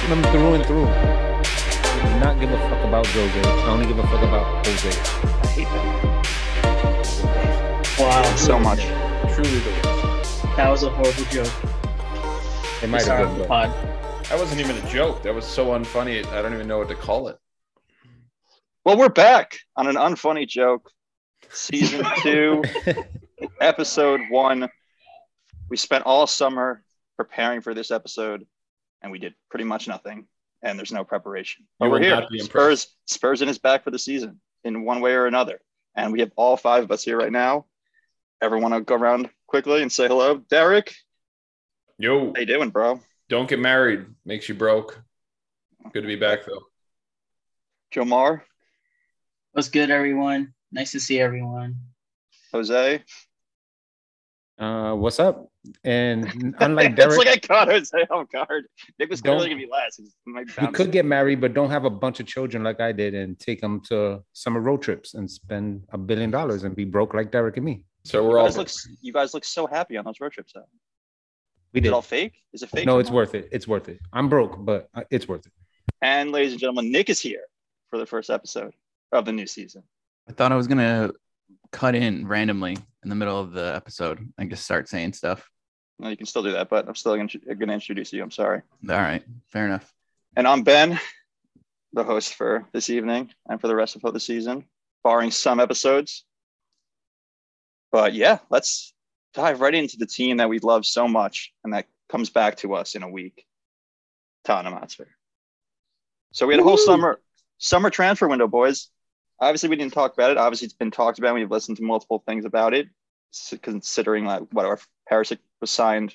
Tottenham through and through. I do not give a fuck about Jose. I only give a fuck about Jose. I hate that. Wow. So much. Truly the worst. That was a horrible joke. It might have been. but- pod. That wasn't even a joke. That was so unfunny. I don't even know what to call it. Well, we're back on an unfunny joke. Season two, episode one. We spent all summer preparing for this episode, and we did pretty much nothing. And there's no preparation. But we're here. not be impressed. Spurs, Spurs in is back for the season in one way or another. And we have all five of us here right now. Everyone will go around quickly and say hello. Derek, Yo, how you doing, bro? don't get married. Makes you broke. Good to be back though. Jomar, What's good, everyone? Nice to see everyone. Jose. Uh, what's up? And unlike it's Derek, like I caught Jose off guard. Nick was Don't- clearly gonna be last. He's- might he could get married, but don't have a bunch of children like I did and take them to summer road trips and spend a billion dollars and be broke like Derek and me. So You we're all guys look you guys look so happy on those road trips though. We Is did. it all fake? Is it fake? No, it's not? worth it. It's worth it. I'm broke, but uh, it's worth it. And ladies and gentlemen, Nick is here for the first episode of the new season. I thought I was gonna cut in randomly in the middle of the episode and just start saying stuff. No, you can still do that, but I'm still going to introduce you. I'm sorry. All right, fair enough. And I'm Ben, the host for this evening and for the rest of the season, barring some episodes. But yeah, let's dive right into the team that we love so much and that comes back to us in a week. Tottenham Hotspur. So we had a whole Woo! summer summer transfer window, boys. Obviously, we didn't talk about it. Obviously, it's been talked about. We've listened to multiple things about it, considering like what our Perisic was signed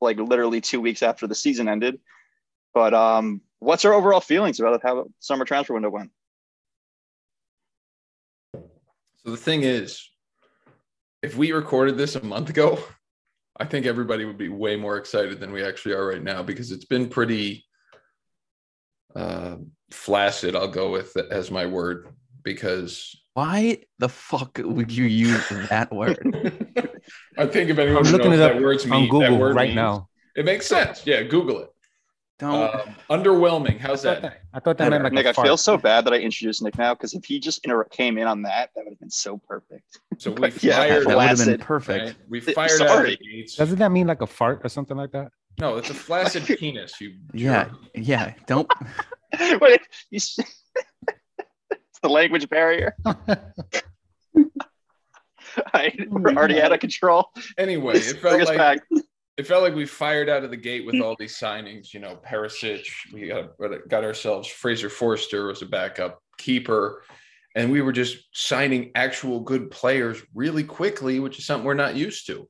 like literally two weeks after the season ended. But um, what's our overall feelings about how summer transfer window went? So the thing is, if we recorded this a month ago, I think everybody would be way more excited than we actually are right now because it's been pretty uh, flaccid. I'll go with it as my word because Why the fuck would you use that word? I think if anyone I'm looking knows it up that word's on mean, that Google word right means, now. it makes sense. Yeah, Google it. Don't. Um, underwhelming. How's I that? that, I thought that meant like Nick, a I feel so bad that I introduced Nick now because if he just inter- came in on that, that would have been so perfect. So we Yeah, fired. that would have been flaccid, perfect. right? We Th- fired out of sorry. the gates. Doesn't that mean like a fart or something like that? No, it's a flaccid penis. You Yeah, jerk. yeah. Don't. Wait, you s- it's the language barrier. I, oh we're already out of control. Anyway, it Bring felt us like back. it felt like we fired out of the gate with all these signings. You know, Perisic, we got got ourselves Fraser Forster was a backup keeper, and we were just signing actual good players really quickly, which is something we're not used to.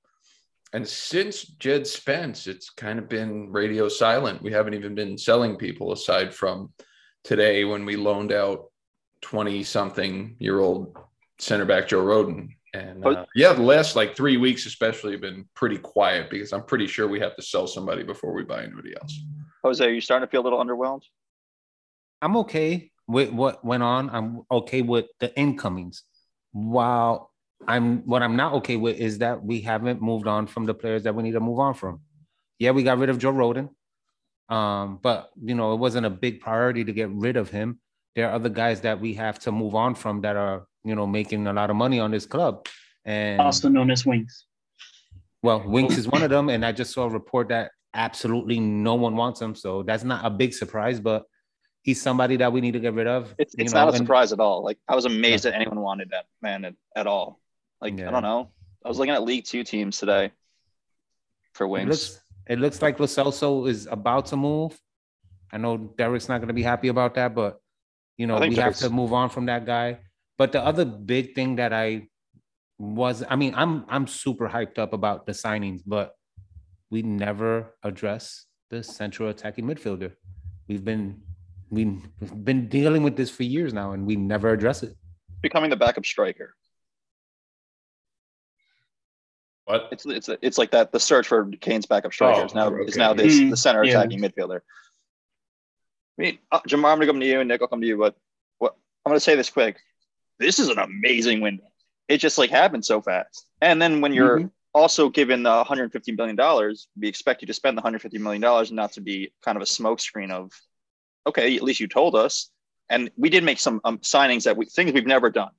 And since Jed Spence, it's kind of been radio silent. We haven't even been selling people aside from today when we loaned out 20 something year old center back Joe Rodon. And uh, yeah, the last like three weeks, especially, have been pretty quiet because I'm pretty sure we have to sell somebody before we buy anybody else. Jose, are you starting to feel a little underwhelmed? I'm okay with what went on. I'm okay with the incomings. While I'm what I'm not okay with is that we haven't moved on from the players that we need to move on from. Yeah, we got rid of Joe Rodon. Um, but you know, it wasn't a big priority to get rid of him. There are other guys that we have to move on from that are, you know, making a lot of money on this club. And Also known as Wings. well, Winks is one of them, and I just saw a report that absolutely no one wants him. So that's not a big surprise, but he's somebody that we need to get rid of. It's, you it's know, not a and- surprise at all. Like I was amazed that anyone wanted that man at, at all. Like Yeah. I don't know. I was looking at League Two teams today for It wings. looks, it looks like Lo Celso is about to move. I know Derek's not going to be happy about that, but you know we have Derek's- to move on from that guy. But the other big thing that I was, I mean, I'm I'm super hyped up about the signings, but we never address the central attacking midfielder. We've been we- we've been dealing with this for years now, and we never address it. becoming the backup striker. What? It's it's it's like that. The search for Kane's backup striker Oh, is now okay. is now this Mm, the center yeah. attacking midfielder. I mean, uh, Jamar, I'm gonna come to you, and Nick I'll come to you. But what I'm gonna say this quick: this is an amazing window. It just like happened so fast. And then when you're Mhm. also, given the 150 million dollars, we expect you to spend the 150 million dollars, not to be kind of a smokescreen of, okay, at least you told us. And we did make some um, signings that we things we've never done.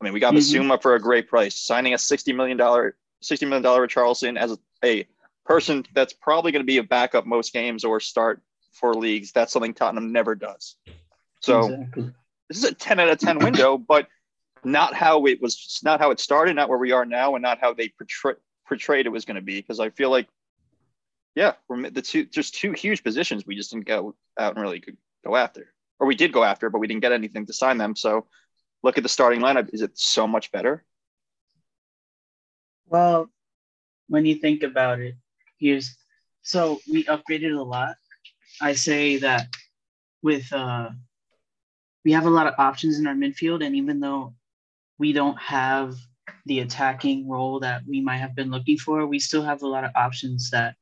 I mean, we got Mhm. Bissouma for a great price, signing a 60 million dollar 60 million dollar Charleston as a, a person that's probably going to be a backup most games or start for leagues. That's something Tottenham never does. So Exactly. this is a 10 out of 10 window, but not how it was, not how it started, not where we are now, and not how they portray, portrayed it was going to be. Because I feel like, yeah, we're the two, just two huge positions we just didn't go out and really go after, or we did go after, but we didn't get anything to sign them. So look at the starting lineup. Is it so much better? Well, when you think about it, here's so we upgraded a lot. I say that with uh we have a lot of options in our midfield, and even though we don't have the attacking role that we might have been looking for, we still have a lot of options that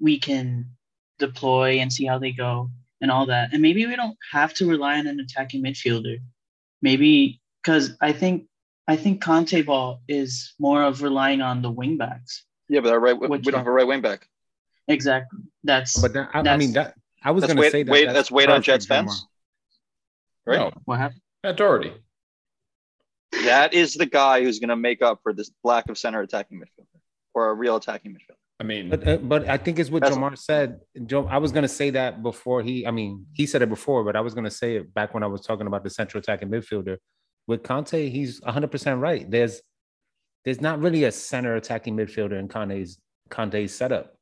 we can deploy and see how they go and all that. And maybe we don't have to rely on an attacking midfielder. Maybe because I think I think Conte ball is more of relying on the wing backs. Yeah, but our right, we don't have a right wing back. Exactly. That's But that, I, I mean that I was gonna wait, say that wait, that's wait on perfect, Jets Jamar. fence. Right. No, what happened. Matt Doherty. That is the guy who's going to make up for this lack of center attacking midfielder or a real attacking midfielder. I mean, But uh, but I think it's what That's- Jamar said. Joe, I was gonna say that before he. I mean, he said it before, but I was gonna say it back when I was talking about the central attacking midfielder. With Conte, he's 100 percent right. There's there's not really a center attacking midfielder in Conte's Conte's setup,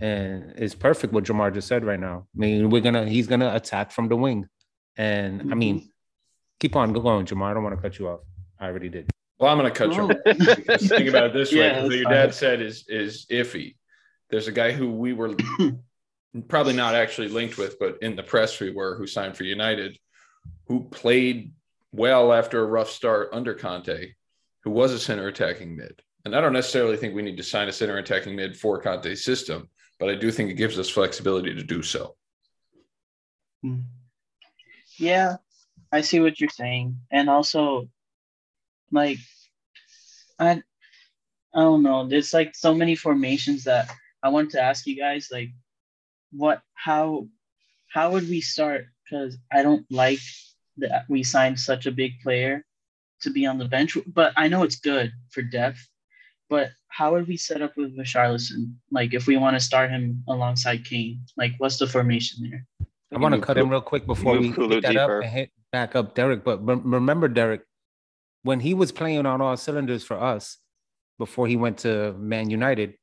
and it's perfect what Jamar just said right now. I mean, we're gonna he's gonna attack from the wing, and I mean, mm-hmm. keep on going, Jamar. I don't want to cut you off. I already did. well, I'm going to cut you. Off. Think about it this way. Yeah, 'cause what your dad said is is iffy. There's a guy who we were probably not actually linked with, but in the press we were, who signed for United, who played well after a rough start under Conte, who was a center attacking mid. And I don't necessarily think we need to sign a center attacking mid for Conte's system, but I do think it gives us flexibility to do so. Mm. Yeah, I see what you're saying. And also like I I don't know, there's like so many formations that I want to ask you guys like what how how would we start cuz I don't like that we signed such a big player to be on the bench but I know it's good for depth but how would we set up with Richarlison like if we want to start him alongside Kane like what's the formation there I want to cut Kulu- in real quick before we Kulu pick that deeper. up and hit back up Derek. But rem- remember, Derek, when he was playing on all cylinders for us before he went to Man United,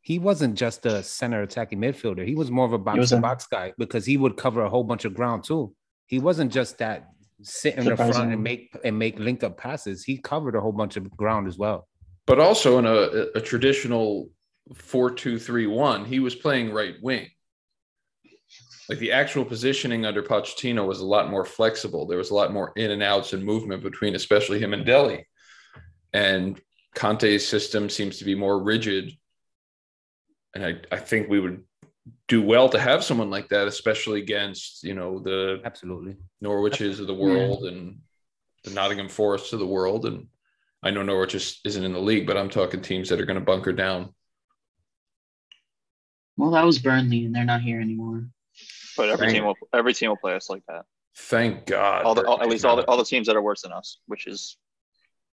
he wasn't just a center attacking midfielder. He was more of a box to box guy because he would cover a whole bunch of ground too. He wasn't just that sit in the front and make and make link up passes. He covered a whole bunch of ground as well. But also in a, a traditional 4 2 3 1, he was playing right wing. Like the actual positioning under Pochettino was a lot more flexible. There was a lot more in and outs and movement between, especially him and Dele. And Conte's system seems to be more rigid. And I, I think we would do well to have someone like that, especially against, you know, the Absolutely. Norwiches of the world and the Nottingham Forests of the world. And I know Norwich just isn't in the league, but I'm talking teams that are going to bunker down. well that was Burnley and they're not here anymore But every Right. team will every team will play us like that. Thank God. All the all, at least all the all the teams that are worse than us, which is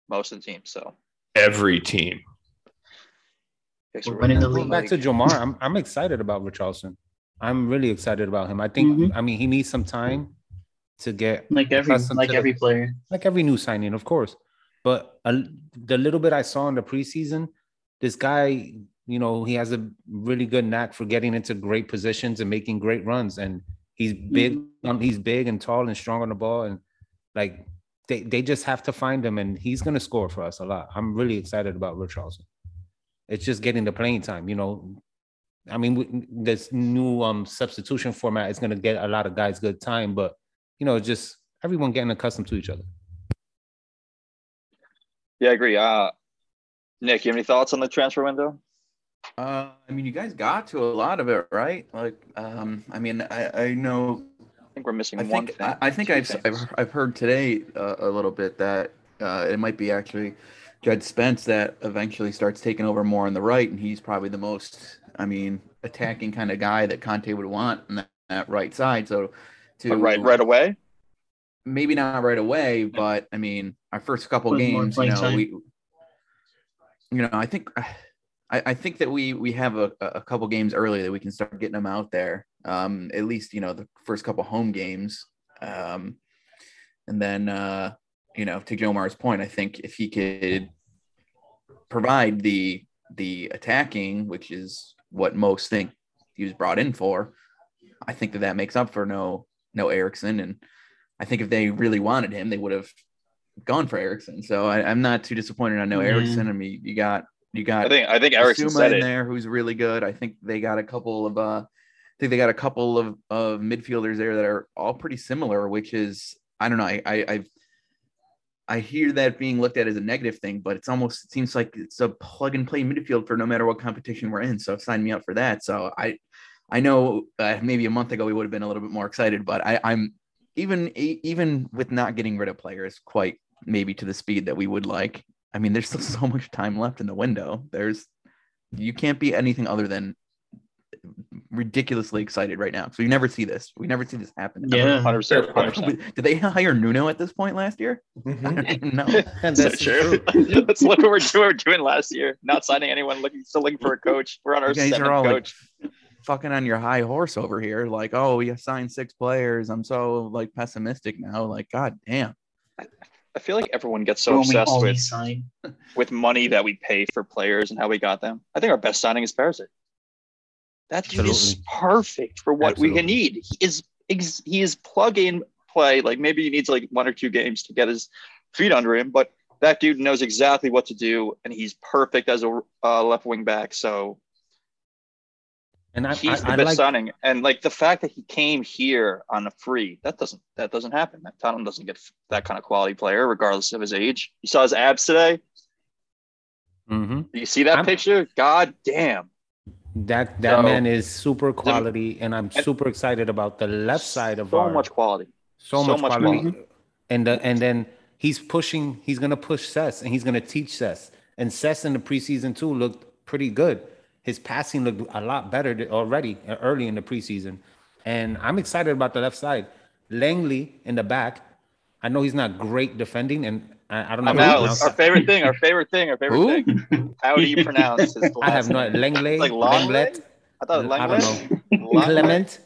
most of the teams. So every team. We're we're winning the winning Going back to Jamar, I'm I'm excited about Richarlison. I'm really excited about him. I think Mhm. I mean he needs some time to get like every Accustomed like to the- every player like every new signing, of course. But a, the little bit I saw in the preseason, this guy, you know, he has a really good knack for getting into great positions and making great runs. And he's big, um, he's big and tall and strong on the ball. And like they, they just have to find him, and he's gonna score for us a lot. I'm really excited about Richarlison. It's just getting the playing time, you know. I mean, we- this new um substitution format is gonna get a lot of guys good time, but you know, just everyone getting accustomed to each other. Yeah, I agree. Uh, Nick, you have any thoughts on the transfer window? Uh, I mean, you guys got to a lot of it, right? Like, um, I mean, I, I know I think we're missing I one think thing. I, I, think I've. I've I've heard today uh, a little bit that uh, it might be actually Jed Spence that eventually starts taking over more on the right, and he's probably the most, I mean, attacking kind of guy that Conte would want on that, that right side. So to But right right away. Maybe not right away, but I mean, our first couple games, you know, time. we, you know, I think, I, I think that we we have a, a couple games early that we can start getting them out there. Um, at least you know the first couple home games, um, and then uh, you know to Jomar's point, I think if he could provide the the attacking, which is what most think he was brought in for, I think that that makes up for no no Eriksen, and I think if they really wanted him, they would have gone for Eriksen. So I, I'm not too disappointed on no Yeah. Eriksen. I mean, you got you got I think I think Eriksen Bissouma said in it. there who's really good. I think they got a couple of uh I think they got a couple of, of midfielders there that are all pretty similar, which is I don't know. I I I've, I hear that being looked at as a negative thing, but it's almost it seems like it's a plug and play midfield for no matter what competition we're in. So sign me up for that. So I I know uh, maybe a month ago we would have been a little bit more excited, but I, I'm even even with not getting rid of players quite maybe to the speed that we would like. I mean, there's still so much time left in the window. There's you can't be anything other than ridiculously excited right now. So you never see this. We never see this happen. Yeah. Hundred percent. Hundred percent. Did they hire Nuno at this point last year? Mm-hmm. I don't even So that's true. Let's look what we're doing, last year. Not signing anyone, looking still looking for a coach. We're on our You guys seventh are all like coach. Fucking on your high horse over here. Like, oh, we signed six players. I'm so like pessimistic now. Like, god damn. I feel like everyone gets so When we obsessed with sign. with money that we pay for players and how we got them. I think our best signing is Perisic. That dude is perfect for what we Absolutely. need. He is ex- he is plug in play. Like maybe he needs like one or two games to get his feet under him, but that dude knows exactly what to do, and he's perfect as a uh, left wing back. So And I, he's I, the I best like signing. And like the fact that he came here on a free, that doesn't that doesn't happen. That Tottenham doesn't get that kind of quality player, regardless of his age. You saw his abs today. Mhm. Do you see that I'm- picture? God damn. that that So- man is super quality, and I'm super excited about the left side of so our much quality. so, so much, much quality. quality. And the, and then he's pushing. He's gonna push Cess, and he's gonna teach Cess. And Cess in the preseason too looked pretty good. His passing looked a lot better already uh, early in the preseason, and I'm excited about the left side. Langley in the back. I know he's not great defending, and I, I don't know. I'm how to out. pronounce Our favorite thing, our favorite thing, our favorite Who? thing. How do you pronounce his I have last no? Langley, Like Longley? Lenglet, I thought I don't know. Clement.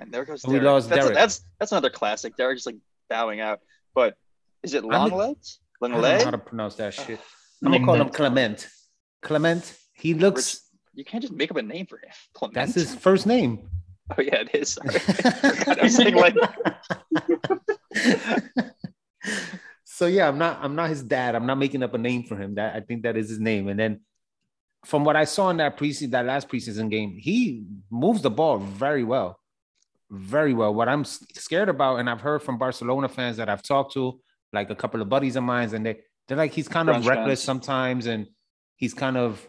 And there goes We Derek. lost that's, Derek. that's that's another classic. Derek just like bowing out. But is it I'm- Longlet? I don't know how to pronounce that shit. I'm gonna call him Clement. Clement. He looks. You can't just make up a name for him. Clement. That's his first name. Oh yeah, it is. Sorry. I was saying like so yeah, I'm not. I'm not his dad. I'm not making up a name for him. That I think that is his name. And then, from what I saw in that preseason, that last preseason game, he moves the ball very well, very well. What I'm scared about, and I've heard from Barcelona fans that I've talked to, like a couple of buddies of mine, and they they're like he's kind of reckless fans. sometimes, and he's kind of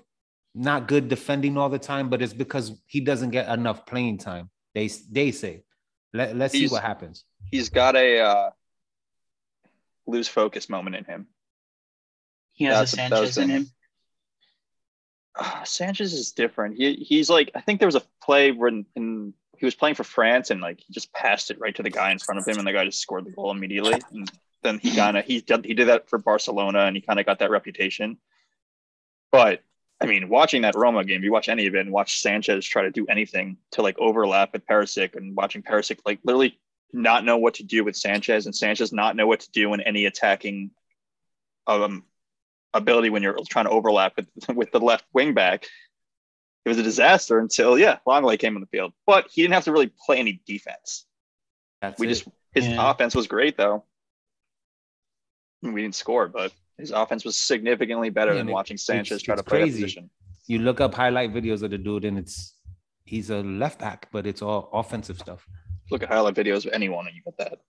not good defending all the time. But it's because he doesn't get enough playing time. They they say. Let, let's see what happens. he's got a uh, lose focus moment in him. He has That's- a Sanchez was in him. Ah, Sanchez is different. He he's like I think there was a play when in, he was playing for France and like he just passed it right to the guy in front of him and the guy just scored the goal immediately. And then he kind of he did he did that for Barcelona and he kind of got that reputation. But I mean, watching that Roma game, you watch any of it and watch Sanchez try to do anything to like overlap with Perisic and watching Perisic like literally not know what to do with Sanchez and Sanchez not know what to do in any attacking um ability when you're trying to overlap with with the left wing back. It was a disaster until yeah, Longley came on the field, but he didn't have to really play any defense. That's we it. just his Yeah. offense was great though. We didn't score, but his offense was significantly better Yeah, than it- watching Sanchez it's- try to it's play that crazy. position. you look up highlight videos of the dude and it's he's a left back, but it's all offensive stuff. Look at highlight videos of anyone and you get that.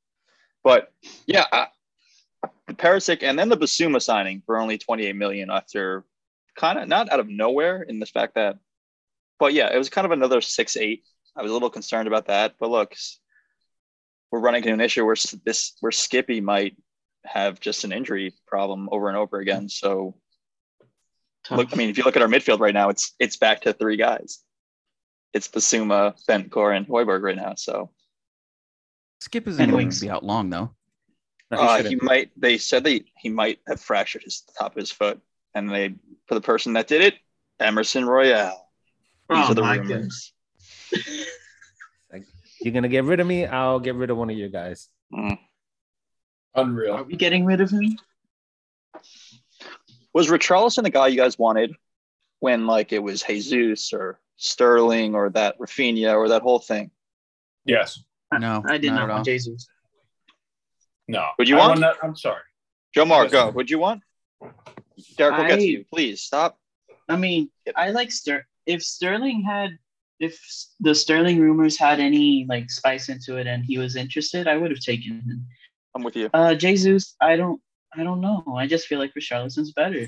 But yeah, I, the Perisic and then the Bissouma signing for only 28 million after kind of not out of nowhere in the fact that, but yeah, it was kind of another six eight. I was a little concerned about that, but look, we're running into an issue where this where Skippy might have just an injury problem over and over again. So Tough. Look, I mean, if you look at our midfield right now, it's it's back to three guys. It's Bissouma, Bentancur, and Højbjerg right now. So Skip isn't going to be out long though. No, he uh, he might. They said they he might have fractured his top of his foot, and they for the person that did it, Emerson Royal. These Oh are the my rumors. You're gonna get rid of me. I'll get rid of one of your guys. Mm. Are Unreal. we getting rid of him? Was Richarlison the guy you guys wanted when like it was Jesus or Sterling or that Rafinha or that whole thing? Yes. No, I did not not, at all. want Jesus. No. Would you I want- that- I'm sorry. Joe Mark, Yes. go. Would you want? Derek we'll get to you. Please stop. I mean, I like Ster. If Sterling had, if the Sterling rumors had any like spice into it, and he was interested, I would have taken him. I'm with you. Uh, Jesus, I don't, I don't know. I just feel like Richarlison's better.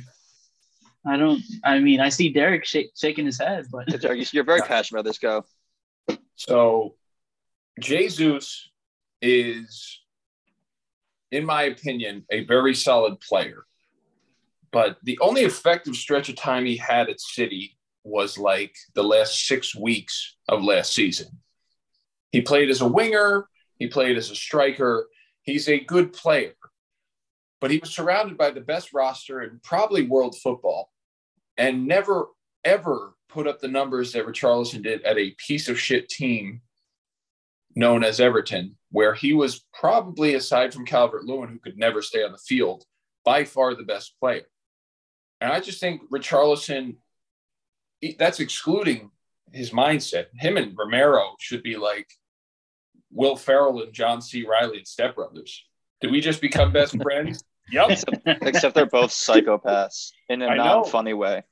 I don't. I mean, I see Derek shake, shaking his head, but You're very passionate about this. Go. So Jesus is, in my opinion, a very solid player. But the only effective stretch of time he had at City was like the last six weeks of last season. He played as a winger, he played as a striker. He's a good player, but he was surrounded by the best roster in probably world football and never, ever put up the numbers that Richarlison did at a piece of shit team known as Everton, where he was probably, aside from Calvert Lewin, who could never stay on the field, by far the best player. And I just think Richarlison, he- that's excluding his mindset. Him and Romero should be like Will Ferrell and John C. Reilly and Step Brothers. Did we just become best friends? Yep. Except, except they're both psychopaths in a know. non-funny way.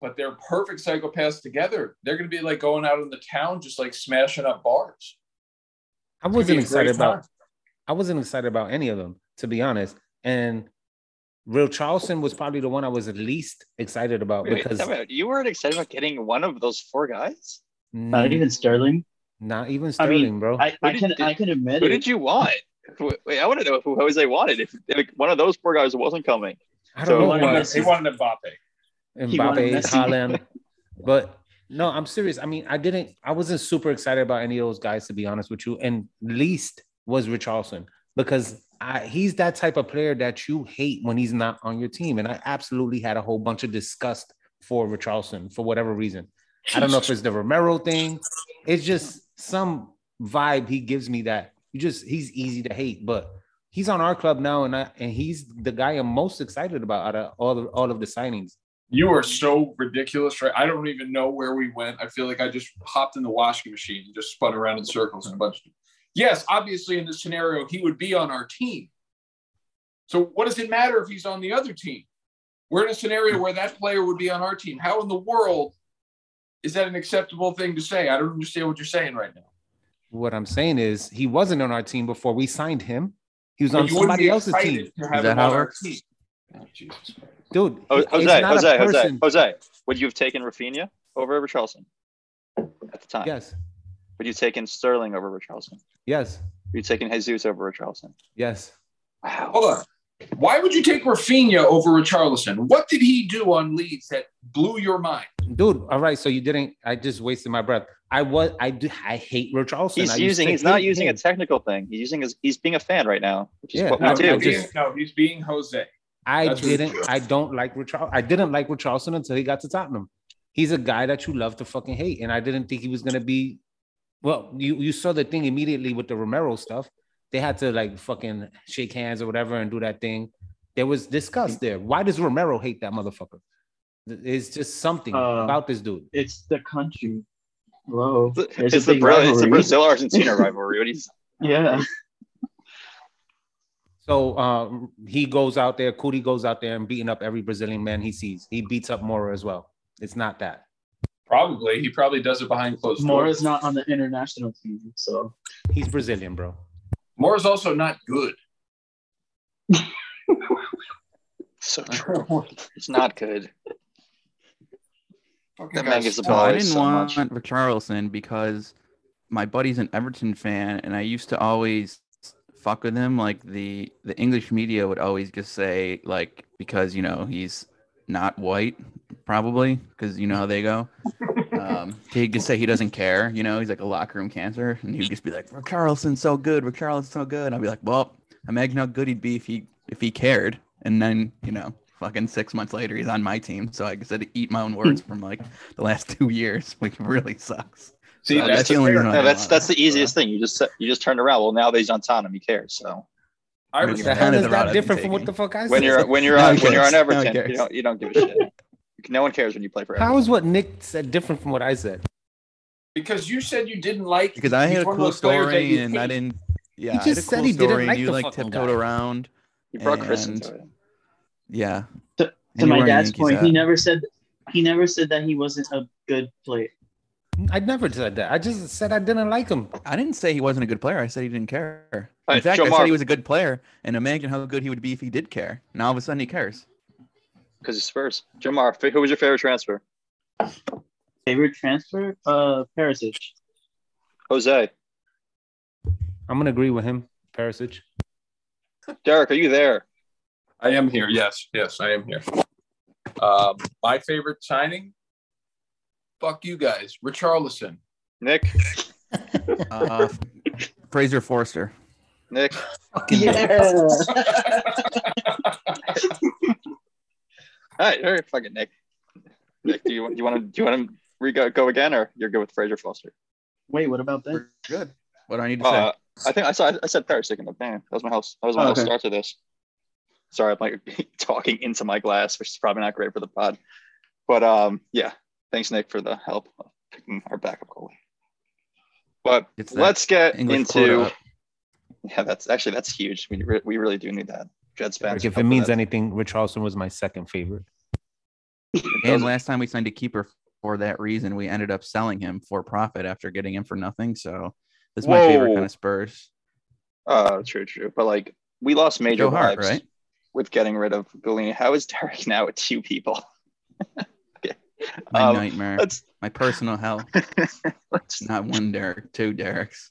But they're perfect psychopaths together. They're going to be like going out in the town, just like smashing up bars. I wasn't be a great excited about. I wasn't excited about any of them, to be honest. And Richarlison was probably the one I was the least excited about Wait, wait, because you weren't excited about getting one of those four guys. not mm, even Sterling. Not even I mean, Sterling, bro. I, I can, did- I can admit Who it. did you want? Wait, I want to know who Jose wanted. If, if one of those four guys wasn't coming, I don't He know wanted why. wanted, he wanted Mbappe. Mbappe, Messi. Haaland. But no, I'm serious. I mean, I didn't, I wasn't super excited about any of those guys, to be honest with you. And least was Richarlison because I, he's that type of player that you hate when he's not on your team. And I absolutely had a whole bunch of disgust for Richarlison for whatever reason. I don't know if it's the Romero thing. It's just some vibe he gives me that you just he's easy to hate, but he's on our club now, and I and he's the guy I'm most excited about out of all of all of the signings. You are so ridiculous, right? I don't even know where we went. I feel like I just hopped in the washing machine and just spun around in circles in a bunch of. Yes, obviously in this scenario he would be on our team. So what does it matter if he's on the other team? We're in a scenario where that player would be on our team. How in the world is that an acceptable thing to say? I don't understand what you're saying right now. What I'm saying is he wasn't on our team before we signed him. He was But on somebody else's team, to have that how it works? Oh, Jesus. dude. Ho- Jose, Jose, Jose, Jose, would you have taken Rafinha over Richarlison at the time? Yes, Would you have taken Sterling over Richarlison? yes, Would you have taken Jesus over Richarlison? yes. Wow. Hold on. Why would you take Rafinha over Richarlison? What did he do on Leeds that blew your mind? Dude, all right. So you didn't. I just wasted my breath. I was. I do. I hate Richarlison. He's I using. He's not using him. a technical thing. He's using his. He's being a fan right now, which is Yeah, what no, we do. I he's just- being, no, he's being Jose. I That's didn't. I don't like Richard. I didn't like Richarlison until he got to Tottenham. He's a guy that you love to fucking hate, and I didn't think he was gonna be. Well, you you saw the thing immediately with the Romero stuff. They had to like fucking shake hands or whatever and do that thing. There was disgust there. Why does Romero hate that motherfucker? It's just something Uh, about this dude. It's the country. Whoa. There's It's the, Bra- it's the. Brazil Argentina rivalry. What do you? Yeah. So um, he goes out there, Cuti goes out there and beating up every Brazilian man he sees. He beats up Moura as well. It's not that. Probably. He probably does it behind closed doors. Moura's not on the international team, so He's Brazilian, bro. Moura's also not good. So true. It's not good. Fucking That man guy's the So ball I didn't so want much. Richarlison because my buddy's an Everton fan, and I used to always fuck with him. Like the the English media would always just say like because you know he's not white, probably because you know how they go. Um, he could say he doesn't care. You know, he's like a locker room cancer, and he'd just be like, "Carlson's so good. Rick Carlson's so good." And I'd be like, "Well, imagine how good he'd be if he if he cared." And then you know, fucking six months later, he's on my team. So I said to eat my own words from like the last two years, which really sucks. See, So that's, that's the only reason No, that's that's the easiest thing. You just you just turned around. Well, now that he's on Tottenham, he cares. So I was The Kind hell is the route I'd that different from what the fuck I when said? you're when you're Now on when you're on cares. Now Everton, you don't you don't give a shit. No one cares when you play for Everton. How is what Nick said different from what I said? because you said you didn't like because I had a cool those players that story you and I didn't. Yeah, He I had just a said cool he didn't story, and you the like fucking tiptoed guy. around. You brought Chris and- into it. Yeah. To- to my dad's Yankees point, he never said he never said that he wasn't a good player. I never said that. I just said I didn't like him. I didn't say he wasn't a good player. I said he didn't care. In Alright, fact, Joe I Mark- said he was a good player, and imagine how good he would be if he did care. Now all of a sudden he cares. Because he's Spurs. Jamar, who was your favorite transfer? Favorite transfer? Uh, Perisic. Jose. I'm gonna agree with him, Perisic. Derek, are you there? I am here. Yes, yes, I am here. Um, my favorite signing. Fuck you guys, Richarlison. Nick. Uh, Fraser Forster. Nick. Yeah. All right, all right, fucking Nick. Nick, do you want you want to do you want to re go, go again, or you're good with Fraser Forster? Wait, what about that? We're good. What do I need to say? Uh, I think I saw I said Perisic in the band. That was my house. That was my Oh, house okay. start to this. Sorry, I'm like talking into my glass, which is probably not great for the pod. But um, yeah, thanks Nick for the help of picking our backup goalie. But It's let's get English into quota. yeah, that's actually that's huge. We re- we really do need that. Jed Like, if it means anything, Rich Richarlison was my second favorite. And last time we signed a keeper for that reason, we ended up selling him for profit after getting him for nothing. So this is my favorite kind of Spurs. uh, true, true. But like we lost major Joe Hart, right? with getting rid of Gollini. How is Derek now with two people? okay. My Um, nightmare. let's My personal hell. let's Not one Derek, two Derek's.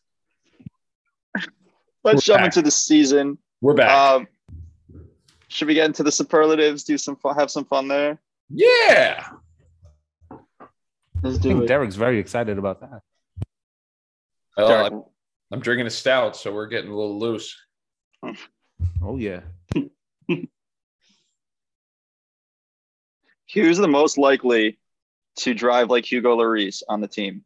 let's We're jump back. into the season. We're back. Um, should we get into the superlatives? Do some fun, have some fun there. yeah. Let's do I think it. Derek's very excited about that. Well, Derek, I'm, I'm drinking a stout, so we're getting a little loose. Oh yeah. who's the most likely to drive like Hugo Lloris on the team?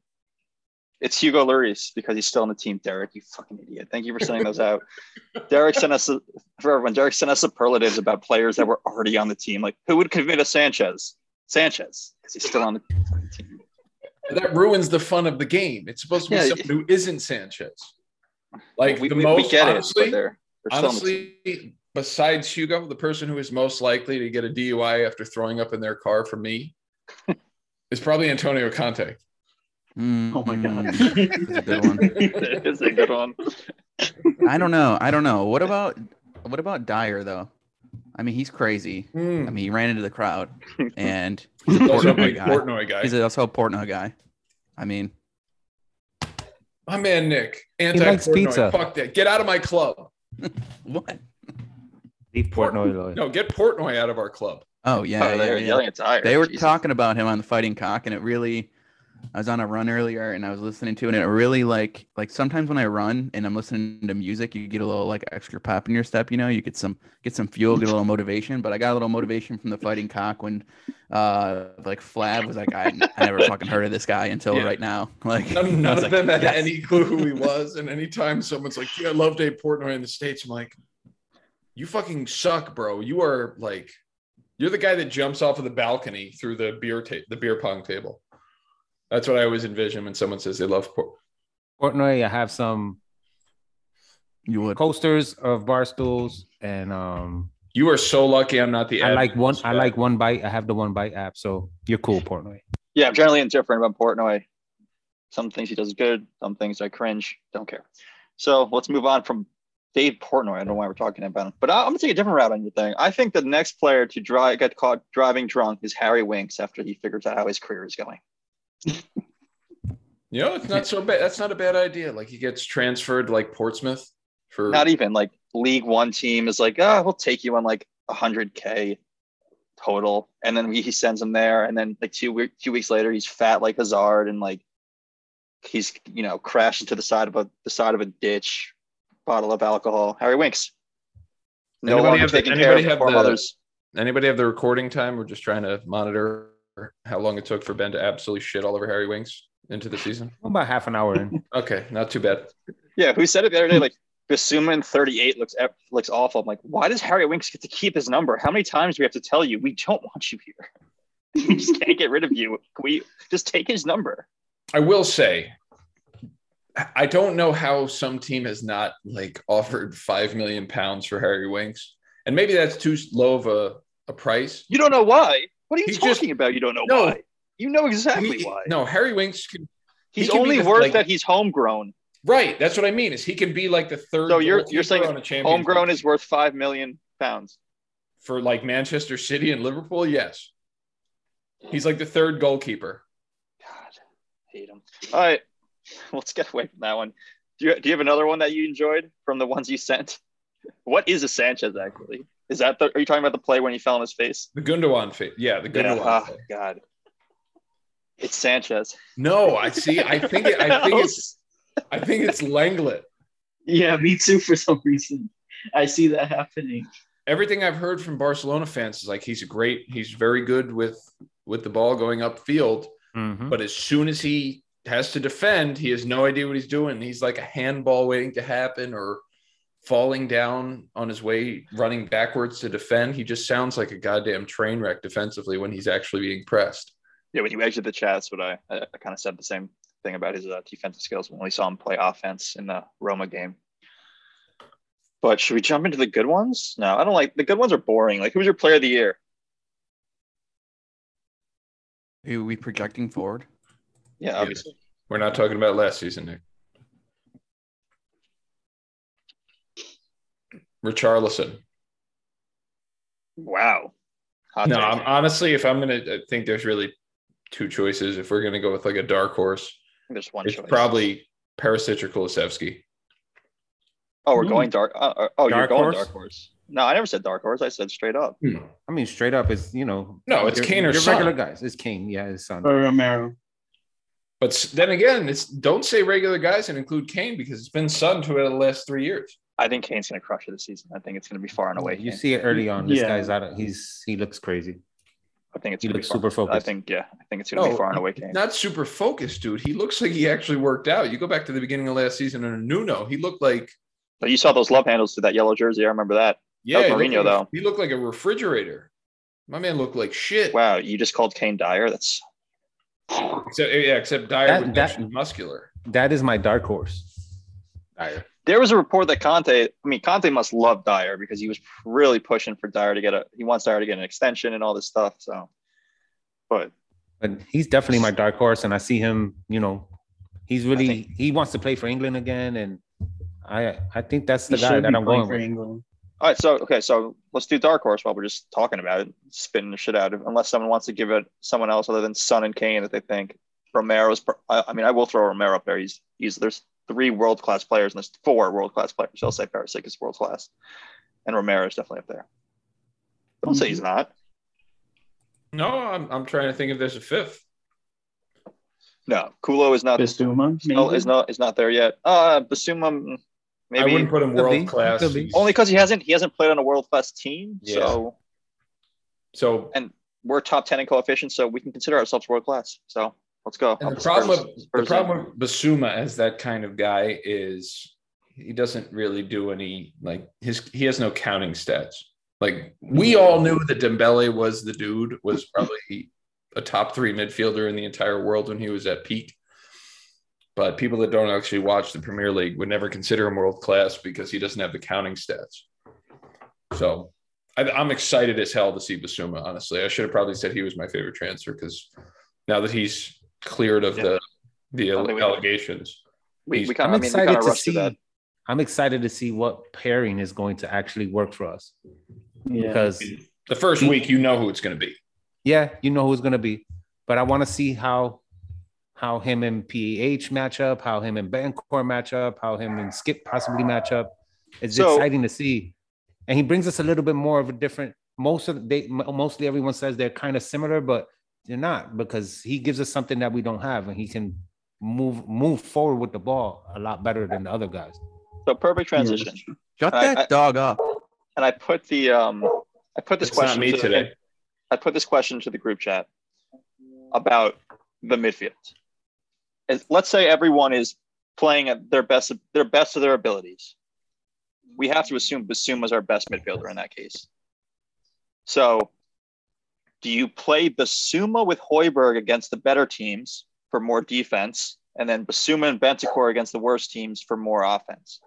It's Hugo Lloris because he's still on the team. Derek, you fucking idiot! Thank you for sending those out. Derek sent us a, for everyone. Derek sent us superlatives about players that were already on the team. Like who would commit a Sanchez? Sanchez because he's still on the team. That ruins the fun of the game. It's supposed to be Yeah, someone who isn't Sanchez. Like we, the we, most we get honestly, it, they're, they're still on the team. honestly, besides Hugo, the person who is most likely to get a DUI after throwing up in their car for me is probably Antonio Conte. Oh my god. Mm, That's a good one. it's a good one. I don't know. I don't know. What about what about Dier though? I mean, he's crazy. I mean, he ran into the crowd, and he's a He's also a Portnoy guy. Portnoy guy. He's also a Portnoy guy. I mean, My man Nick, anti likes pizza. Fuck that. Get out of my club. what? Leave Portnoy alone. No, get Portnoy out of our club. Oh yeah, oh, yeah, they're yeah. yelling at Dier. They were Jesus. talking about him on the Fighting Cock, and it really. I was on a run earlier, and I was listening to it, and it really like like sometimes when I run and I'm listening to music, you get a little like extra pop in your step. You know, you get some get some fuel, get a little motivation. But I got a little motivation from the Fighting Cock when, uh, like Flav was like, I, I never fucking heard of this guy until Yeah. right now. Like None, none of like, them had yes. any clue who he was. And anytime someone's like, yeah, I love Dave Portnoy in the States, I'm like, you fucking suck, bro. You are like, you're the guy that jumps off of the balcony through the beer ta- the beer pong table. That's what I always envision when someone says they love Port. Portnoy, I have some You would. coasters of bar stools, and um, You are so lucky I'm not the I like one. I like one bite. I have the one bite app, so you're cool, Portnoy. Yeah, I'm generally indifferent about Portnoy. Some things he does good, some things I cringe, don't care. So let's move on from Dave Portnoy. I don't know why we're talking about him, but I- I'm gonna take a different route on your thing. I think the next player to drive get caught driving drunk is Harry Winks after he figures out how his career is going. You know, it's not so bad. That's not a bad idea. Like he gets transferred to, like Portsmouth for Not even like League One team is like, ah, we'll take you on like 100k total, and then he, he sends him there, and then like two two weeks later, he's fat like Hazard, and like he's you know crashed into the side of a the side of a ditch, bottle of alcohol. Harry Winks. No Anybody longer have the- care of have the-. Anybody have the recording time? We're just trying to monitor how long it took for Ben to absolutely shit all over Harry Winks into the season. About half an hour in. Okay, not too bad. Yeah, who said it the other day? Like Bissouma 38 looks ep- looks awful. I'm like, why does Harry Winks get to keep his number? How many times do we have to tell you we don't want you here? we just can't get rid of you. Can we just take his number? I will say, I don't know how some team has not like offered five million pounds for Harry Winks, and maybe that's too low of a, a price. You don't know why. What are you talking just- about? You don't know No. why. You know exactly He- why. No, Harry Winks can he's he can only the- worth like- that he's homegrown. right. That's what I mean. Is he can be like the third. So you're you're saying homegrown League is worth five million pounds. for like Manchester City and Liverpool? Yes, he's like the third goalkeeper. God, hate him. All right, let's get away from that one. Do you, do you have another one that you enjoyed from the ones you sent? What is a Sanchez actually? Is that the? Are you talking about the play when he fell on his face? The Gundogan fit. Yeah, the Yeah. Gundogan. ah, fit. God. It's Sanchez. No, I see. I think it, I think it's I think it's Langlet. Yeah, me too. For some reason, I see that happening. Everything I've heard from Barcelona fans is like he's a great. He's very good with with the ball going upfield, Mhm. but as soon as he has to defend, he has no idea what he's doing. He's like a handball waiting to happen or falling down on his way running backwards to defend. He just sounds like a goddamn train wreck defensively when he's actually being pressed. Yeah, when you exit the chat, that's what I, I, I kind of said the same thing about his uh, defensive skills when we saw him play offense in the Roma game. But should we jump into the good ones? No, I don't like the good ones are boring. Like, who's your player of the year? Are we projecting forward? Yeah, obviously. We're not talking about last season, Nick. Richarlison. Wow. Hot No. I'm, honestly, if I'm gonna, I think there's really two choices. If we're gonna go with like a dark horse, There's one it's choice. probably Perisic or Kulusevski. Oh, we're Hmm. going dark. Uh, uh, oh, you're going horse? dark horse. No, I never said dark horse. I said straight up. I mean, straight up, is you know. No, it's your- Kane or your Son. regular guys. It's Kane. Yeah, his son. Or Romero. But then again, it's don't say regular guys and include Kane because it's been Son two out of the last three years. I think Kane's going to crush it this season. I think it's going to be far and away. You Kane. see it early on. This Yeah. guy's out. Of, he's he looks crazy. I think it's he gonna looks be super focused. I think yeah. I think it's going to No, be oh, far and away. Kane. Not super focused, dude. He looks like he actually worked out. You go back to the beginning of last season under Nuno, he looked like But you saw those love handles to that yellow jersey. I remember that. yeah, was he looked Mourinho, like a- though. He looked like a refrigerator. My man looked like shit. Wow, you just called Kane Dier. That's Except yeah, except Dier That- was that- muscular. That is my dark horse. Dier. There was a report that Conte. I mean, Conte must love Dier because he was really pushing for Dier to get a. He wants Dier to get an extension and all this stuff. So, but But he's definitely my dark horse, and I see him. You know, he's really think- he wants to play for England again, and I I think that's the He guy that I'm playing going for with. England. all right. So okay, so let's do dark horse while we're just talking about it, spitting the shit out of. Unless someone wants to give it someone else other than Son and Kane that they think Romero's. pro- I, I mean, I will throw Romero up there. He's he's there's three world class players and there's four world class players. I'll say Perisic is world class, and Romero is definitely up there. Don't say he's not. No, I'm I'm trying to think if there's a fifth. No, Kulo is not. Bissouma, No, is not is not there yet. Uh, Bissouma, maybe. I wouldn't put him world class. only because he hasn't he hasn't played on a world class team. Yeah. So So and we're top ten in coefficient, so we can consider ourselves world class. So let's go. And the problem Spurs- with the problem with Bissouma as that kind of guy is he doesn't really do any like his he has no counting stats. Like we mm-hmm. all knew that Dembele was the dude, was probably a top three midfielder in the entire world when he was at peak. But people that don't actually watch the Premier League would never consider him world class because he doesn't have the counting stats. So I'm excited as hell to see Bissouma. Honestly, I should have probably said he was my favorite transfer because now that he's cleared of Yeah. the the I think we- allegations, we, we kind I'm of I mean we excited kind of to see. through that. I'm excited to see what pairing is going to actually work for us Yeah. because the first week you know who it's going to be. yeah, you know who's going to be, but I want to see how how him and PH match up, how him and Bentancur match up, how him and Skip possibly match up. It's So- exciting to see, and he brings us a little bit more of a different most of they mostly everyone says they're kind of similar, but they're not because he gives us something that we don't have, and he can move move forward with the ball a lot better than the other guys. So perfect transition. Shut I- that I- dog up. And I put the um I put this It's not question me to the- today. I put this question to the group chat about the midfield. As- let's say everyone is playing at their best their best of their abilities. We have to assume Bissouma our best midfielder in that case. So do you play Bissouma with Højbjerg against the better teams for more defense, and then Bissouma and Bentancur against the worst teams for more offense?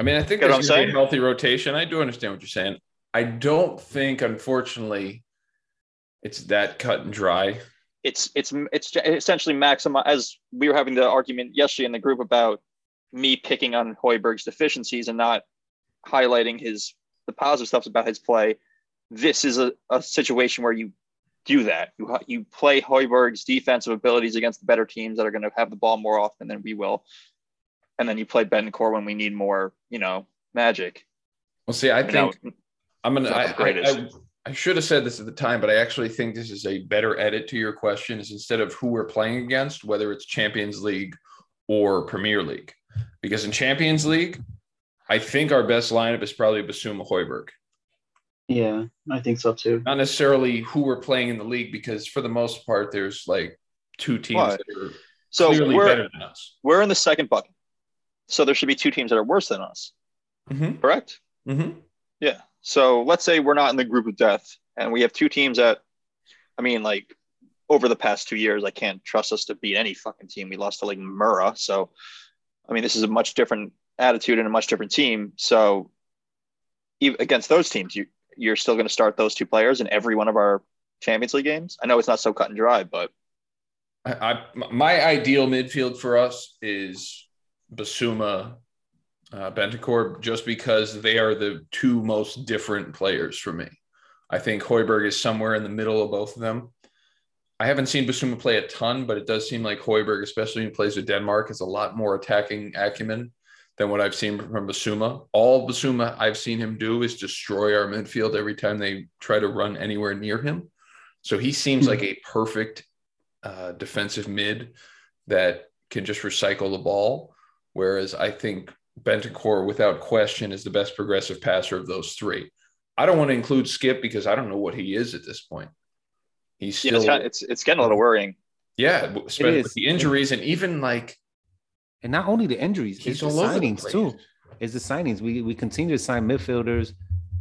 I mean, I think Get there's a healthy rotation. I do understand what you're saying. I don't think, unfortunately, it's that cut and dry. it's it's it's essentially maximize as we were having the argument yesterday in the group about me picking on Højbjerg's deficiencies and not highlighting his the positive stuff about his play. This is a, a situation where you do that. You you play Højbjerg's defensive abilities against the better teams that are going to have the ball more often than we will, and then you play Bentancur when we need more, you know, magic. Well, see, I You know, think I'm gonna. It's not I, the greatest. I, I, I should have said this at the time, but I actually think this is a better edit to your question. Is instead of who we're playing against, whether it's Champions League or Premier League, because in Champions League, I think our best lineup is probably Bissouma Højbjerg. Yeah, I think so too. Not necessarily who we're playing in the league, because for the most part, there's like two teams Why? that are so clearly we're better than us. we're in the second bucket. So there should be two teams that are worse than us, Mm-hmm. correct? Mm-hmm. Yeah. So let's say we're not in the group of death and we have two teams that, I mean, like over the past two years, I can't trust us to beat any fucking team. We lost to like Mura. So, I mean, this is a much different attitude and a much different team. So, against those teams, you, you're still going to start those two players in every one of our Champions League games. I know it's not so cut and dry, but I, I my ideal midfield for us is Bissouma, uh, just because they are the two most different players for me. I think Højbjerg is somewhere in the middle of both of them. I haven't seen Bissouma play a ton, but it does seem like Højbjerg, especially when he plays with Denmark, is a lot more attacking acumen than what I've seen from Bissouma. All Bissouma I've seen him do is destroy our midfield every time they try to run anywhere near him. So he seems like a perfect uh, defensive mid that can just recycle the ball. Whereas I think Bentancur, without question, is the best progressive passer of those three. I don't want to include Skipp because I don't know what he is at this point. He's yeah, still, it's, kind of, it's, it's getting a little worrying. yeah, especially with the injuries and even like And not only the injuries, he's it's the all over the signings too. It's the signings. We we continue to sign midfielders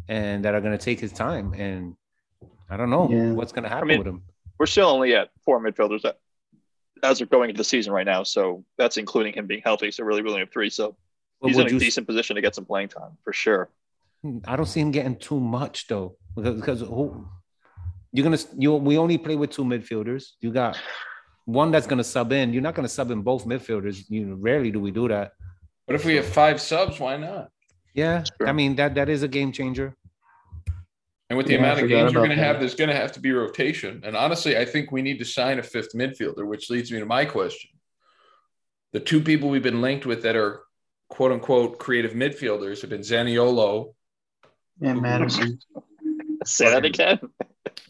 and that are gonna take his time. And I don't know Yeah. what's gonna happen mean, with him. We're still only at four midfielders that, as we're going into the season right now. So that's including him being healthy. So really, we only have three. So But he's in a you- decent position to get some playing time for sure. I don't see him getting too much though, because because who you're gonna you we only play with two midfielders. You got one that's gonna sub in. You're not gonna sub in both midfielders. You know, rarely do we do that. But if we have five subs, why not? Yeah, Sure. I mean that that is a game changer. And with the Yeah, amount of games we're going to have, there's going to have to be rotation. And honestly, I think we need to sign a fifth midfielder, which leads me to my question. The two people we've been linked with that are quote unquote creative midfielders have been Zaniolo. And Maddison. Say that again.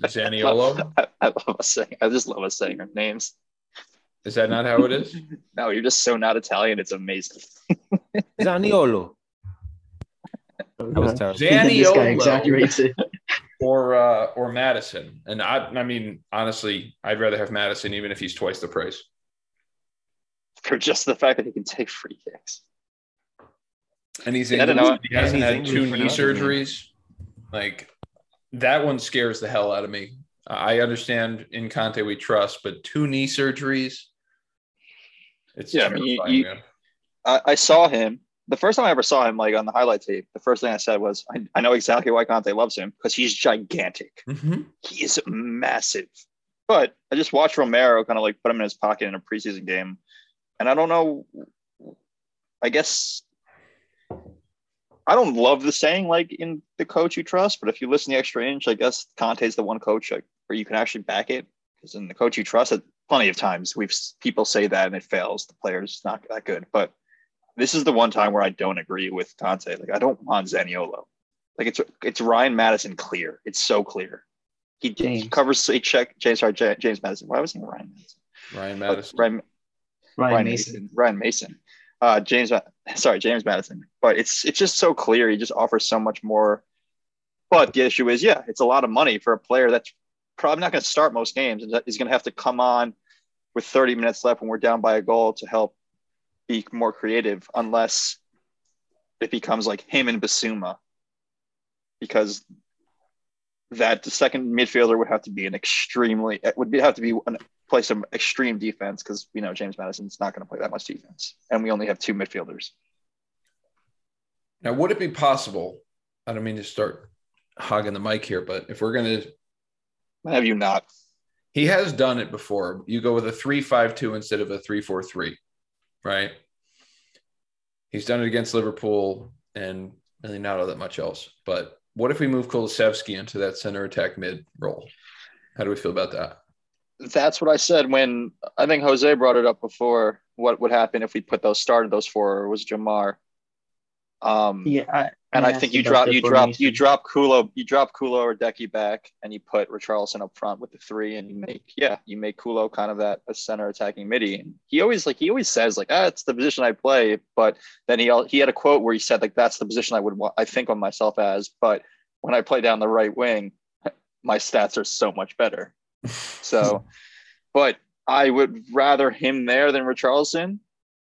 Zaniolo. I, I love us saying. I just love us saying our names. Is that not how it is? No, you're just so not Italian. It's amazing. Zaniolo. That was terrible. this Zaniolo. exaggerates it. or uh, or Maddison. And I, I mean, honestly, I'd rather have Maddison even if he's twice the price. For just the fact that he can take free kicks. And he's Yeah, I don't know. He hasn't he's had two knee nothing. surgeries. Like that one scares the hell out of me. I understand in Conte we trust, but two knee surgeries. It's Yeah, I mean, you- you-. I, I saw him the first time I ever saw him, like on the highlight tape. The first thing I said was, I, I know exactly why Conte loves him because he's gigantic. Mhm. He is massive. But I just watched Romero kind of like put him in his pocket in a preseason game, and I don't know. I guess I don't love the saying like in the coach you trust, but if you listen the extra inch, I guess Conte's the one coach like, where you can actually back it. Because in the coach you trust, it plenty of times we've people say that and it fails. The player's not that good, but this is the one time where I don't agree with Conte. Like I don't want Zaniolo. Like it's it's Ryan Maddison clear. It's so clear. He, he covers he check James sorry James Maddison. Why was he Ryan Maddison? Ryan But Maddison. Ryan, Ryan, Ryan Mason. Mason. Ryan Mason. Uh, James, sorry, James Maddison. But it's it's just so clear. He just offers so much more. But the issue is, yeah, it's a lot of money for a player that's probably not going to start most games. He's going to have to come on with 30 minutes left when we're down by a goal to help be more creative, unless it becomes like him and Bissouma, because that the second midfielder would have to be an extremely it would be, have to be an play some extreme defense because you know James Maddison's not going to play that much defense, and we only have two midfielders. Now, would it be possible? I don't mean to start hogging the mic here, but if we're going to, Have you not? he has done it before. You go with a three-five-two instead of a three-four-three, right? He's done it against Liverpool and really not all that much else. But what if we move Kulusevski into that center attack mid role? How do we feel about that? That's what I said when I think Jose brought it up before. What would happen if we put those started those four? Or was Jamar? Um, Yeah, I, and I think you drop you drop you drop Kulo you drop Kulo or Deki back and you put Richarlison up front with the three and you make yeah you make Kulo kind of that a center attacking midi and he always like he always says like ah it's the position I play but then he he had a quote where he said like that's the position I would want I think of myself as but when I play down the right wing my stats are so much better. So but I would rather him there than Richarlison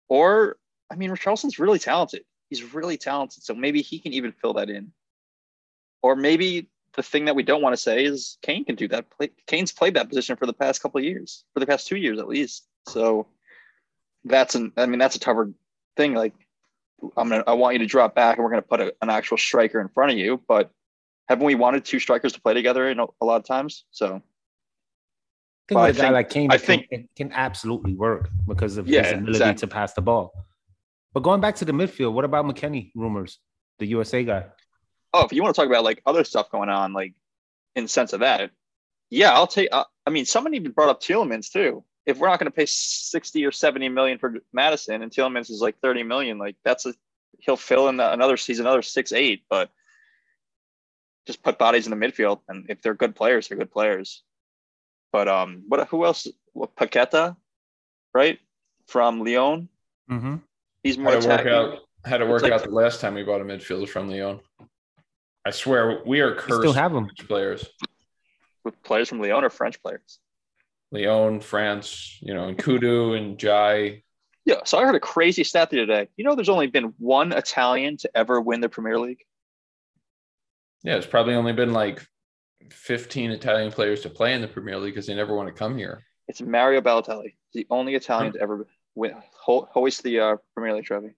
or I mean Richarlison's really talented he's really talented. So maybe he can even fill that in. Or maybe the thing that we don't want to say is Kane can do that. Play, Kane's played that position for the past couple of years, for the past two years at least. So that's an I mean that's a tougher thing. Like I'm gonna I want you to drop back and we're gonna put a, an actual striker in front of you, but haven't we wanted two strikers to play together in a, a lot of times? So I think I with a guy think- like Kane, I it can, can absolutely work because of Yeah, his ability exactly. to pass the ball. But going back to the midfield, what about McKennie rumors, the USA guy? oh, if you want to talk about like other stuff going on, like in the sense of that, yeah, I'll take. Uh, I mean, someone even brought up Tielemans too. If we're not going to pay sixty or seventy million for Maddison, and Tielemans is like thirty million, like that's a he'll fill in the, another season, another six eight, but just put bodies in the midfield, and if they're good players, they're good players. But um, what who else? What, Paqueta, right from Lyon. Mm-hmm. He's more How to work attacking. out? How to work like- out the last time we bought a midfielder from Lyon? I swear we are cursed. still have him. with players. with players from Lyon or French players. Lyon, France, you know, and Kudu and Jai. Yeah, so I heard a crazy stat the other day. You know, there's only been one Italian to ever win the Premier League. Yeah, it's probably only been like 15 Italian players to play in the Premier League because they never want to come here. It's Mario Balotelli, the only Italian hmm. to ever win ho- hoist the uh, Premier League trophy.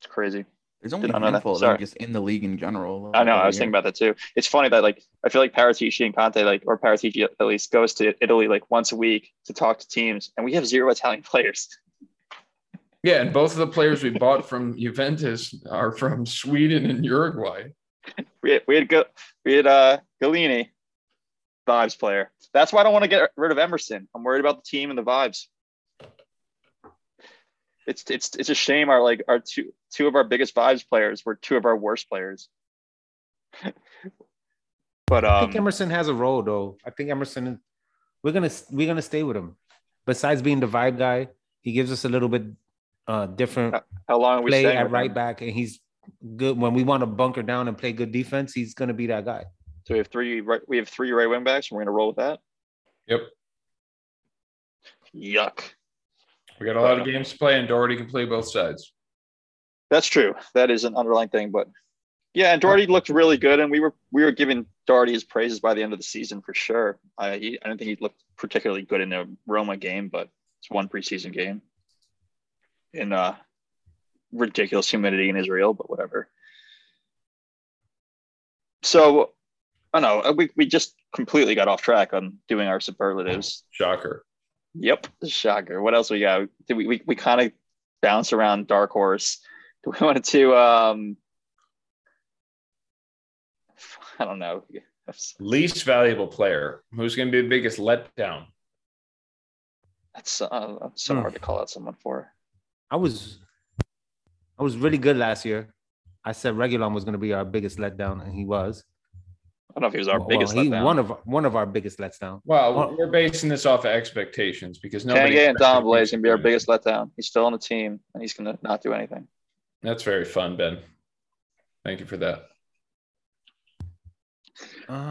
It's crazy. There's only Did a not know that. handful of Sorry. just in the league in general. I know. I was thinking about that too. It's funny that like I feel like Paratici and Conte like or Paratici at least goes to Italy like once a week to talk to teams, and we have zero Italian players. Yeah, and both of the players we bought from Juventus are from Sweden and Uruguay. We had, we had go we had uh Gollini, vibes player. That's why I don't want to get rid of Emerson. I'm worried about the team and the vibes. It's it's it's a shame our like our two two of our biggest vibes players were two of our worst players. but I um think Emerson has a role though. I think Emerson, we're gonna we're gonna stay with him. Besides being the vibe guy, he gives us a little bit uh different how long are we play staying at with right him? back, and he's good when we want to bunker down and play good defense. He's gonna be that guy. So we have three right we have three right wing backs, and we're gonna roll with that. Yep. Yuck. We got a lot of games to play, and Doherty can play both sides. That's true. That is an underlying thing, but yeah, and Doherty looked really good, and we were we were giving Doherty his praises by the end of the season for sure. I he, I don't think he looked particularly good in the Roma game, but it's one preseason game in uh ridiculous humidity in Israel, but whatever. So I don't know we we just completely got off track on doing our superlatives. Shocker. Yep, shocker. What else we got? Did we we, we kind of bounce around dark horse? Do we want to um I don't know. Least valuable player. Who's going to be the biggest letdown? That's uh, that's so Hmm. hard to call out someone for. I was I was really good last year. I said Reguilón was going to be our biggest letdown, and he was. I don't know if he was our Well, biggest he, letdown. one of one of our biggest letdown. Well, Well- we're basing this off of expectations because nobody. Tanguy Ndombele is expected gonna be our biggest letdown. He's still on the team and he's gonna not do anything. That's very fun, Ben. Thank you for that.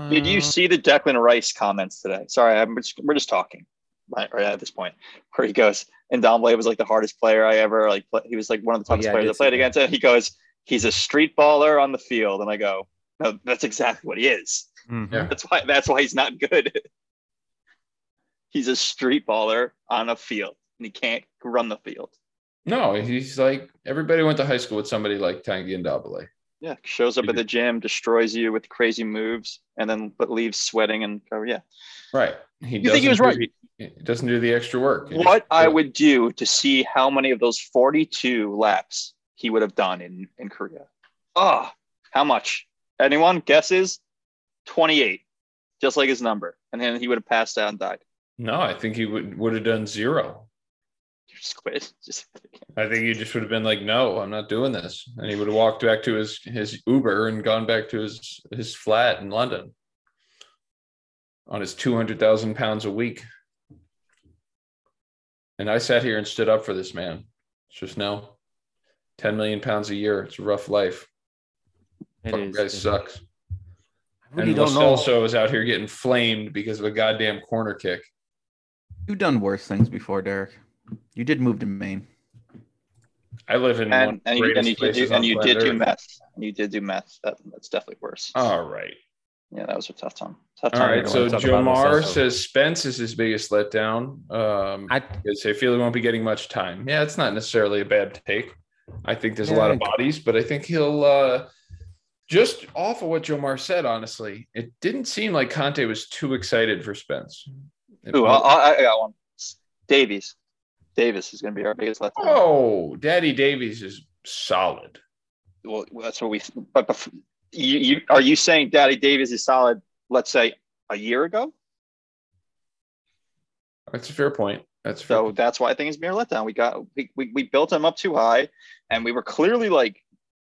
Did you Uh, see the Declan Rice comments today? Sorry, I'm just, we're just talking right, right at this point where he goes, and Don Blay was like the hardest player I ever like. Play, he was like one of the Oh, toughest yeah, players did I played that. against. And he goes, he's a street baller on the field, and I go, no, that's exactly what he is. mhm. That's why that's why he's not good. he's a street baller on a field, and he can't run the field. No, he's like everybody went to high school with somebody like Tanguy Ndombele Yeah, shows up at the gym, destroys you with crazy moves, and then but leaves sweating and oh yeah. Right. He You think he was doesn't do right? He doesn't do the extra work. He what just- I would do to see how many of those 42 laps he would have done in, in Korea. Oh, how much? Anyone guesses? 28, just like his number. And then he would have passed out and died. No, I think he would would have done zero. You just quit. Just I think he just would have been like, "No, I'm not doing this," and he would have walked back to his his Uber and gone back to his his flat in London on his two hundred thousand pounds a week. And I sat here and stood up for this man. It's just no, ten million pounds a year. It's a rough life. It Fucking is. guy It- sucks. I really and don't Lo know. Celso is out here getting flamed because of a goddamn corner kick. You've done worse things before, Derek. You did move to Maine. I live in one and, of and you, and you did do, places and you did do Earth. meth. And you did do meth. That, that's definitely worse. All right. Yeah, that was a tough time. Tough time. right, so wanna Jomar says Spence is his biggest letdown. Um, I because they feel he won't be getting much time. Yeah, it's not necessarily a bad take. I think there's a lot of bodies, but I think he'll uh, just off of what Jomar said. Honestly, it didn't seem like Conte was too excited for Spence. It- Ooh, I, I I got one. Davies. Davis is going to be our biggest letdown. oh, Daddy Davies is solid. well, that's what we. But bef- you, you are you saying Daddy Davies is solid? Let's say a year ago. That's a fair point. That's fair So that's why I think it's mere letdown. We got we, we, we built him up too high, and we were clearly like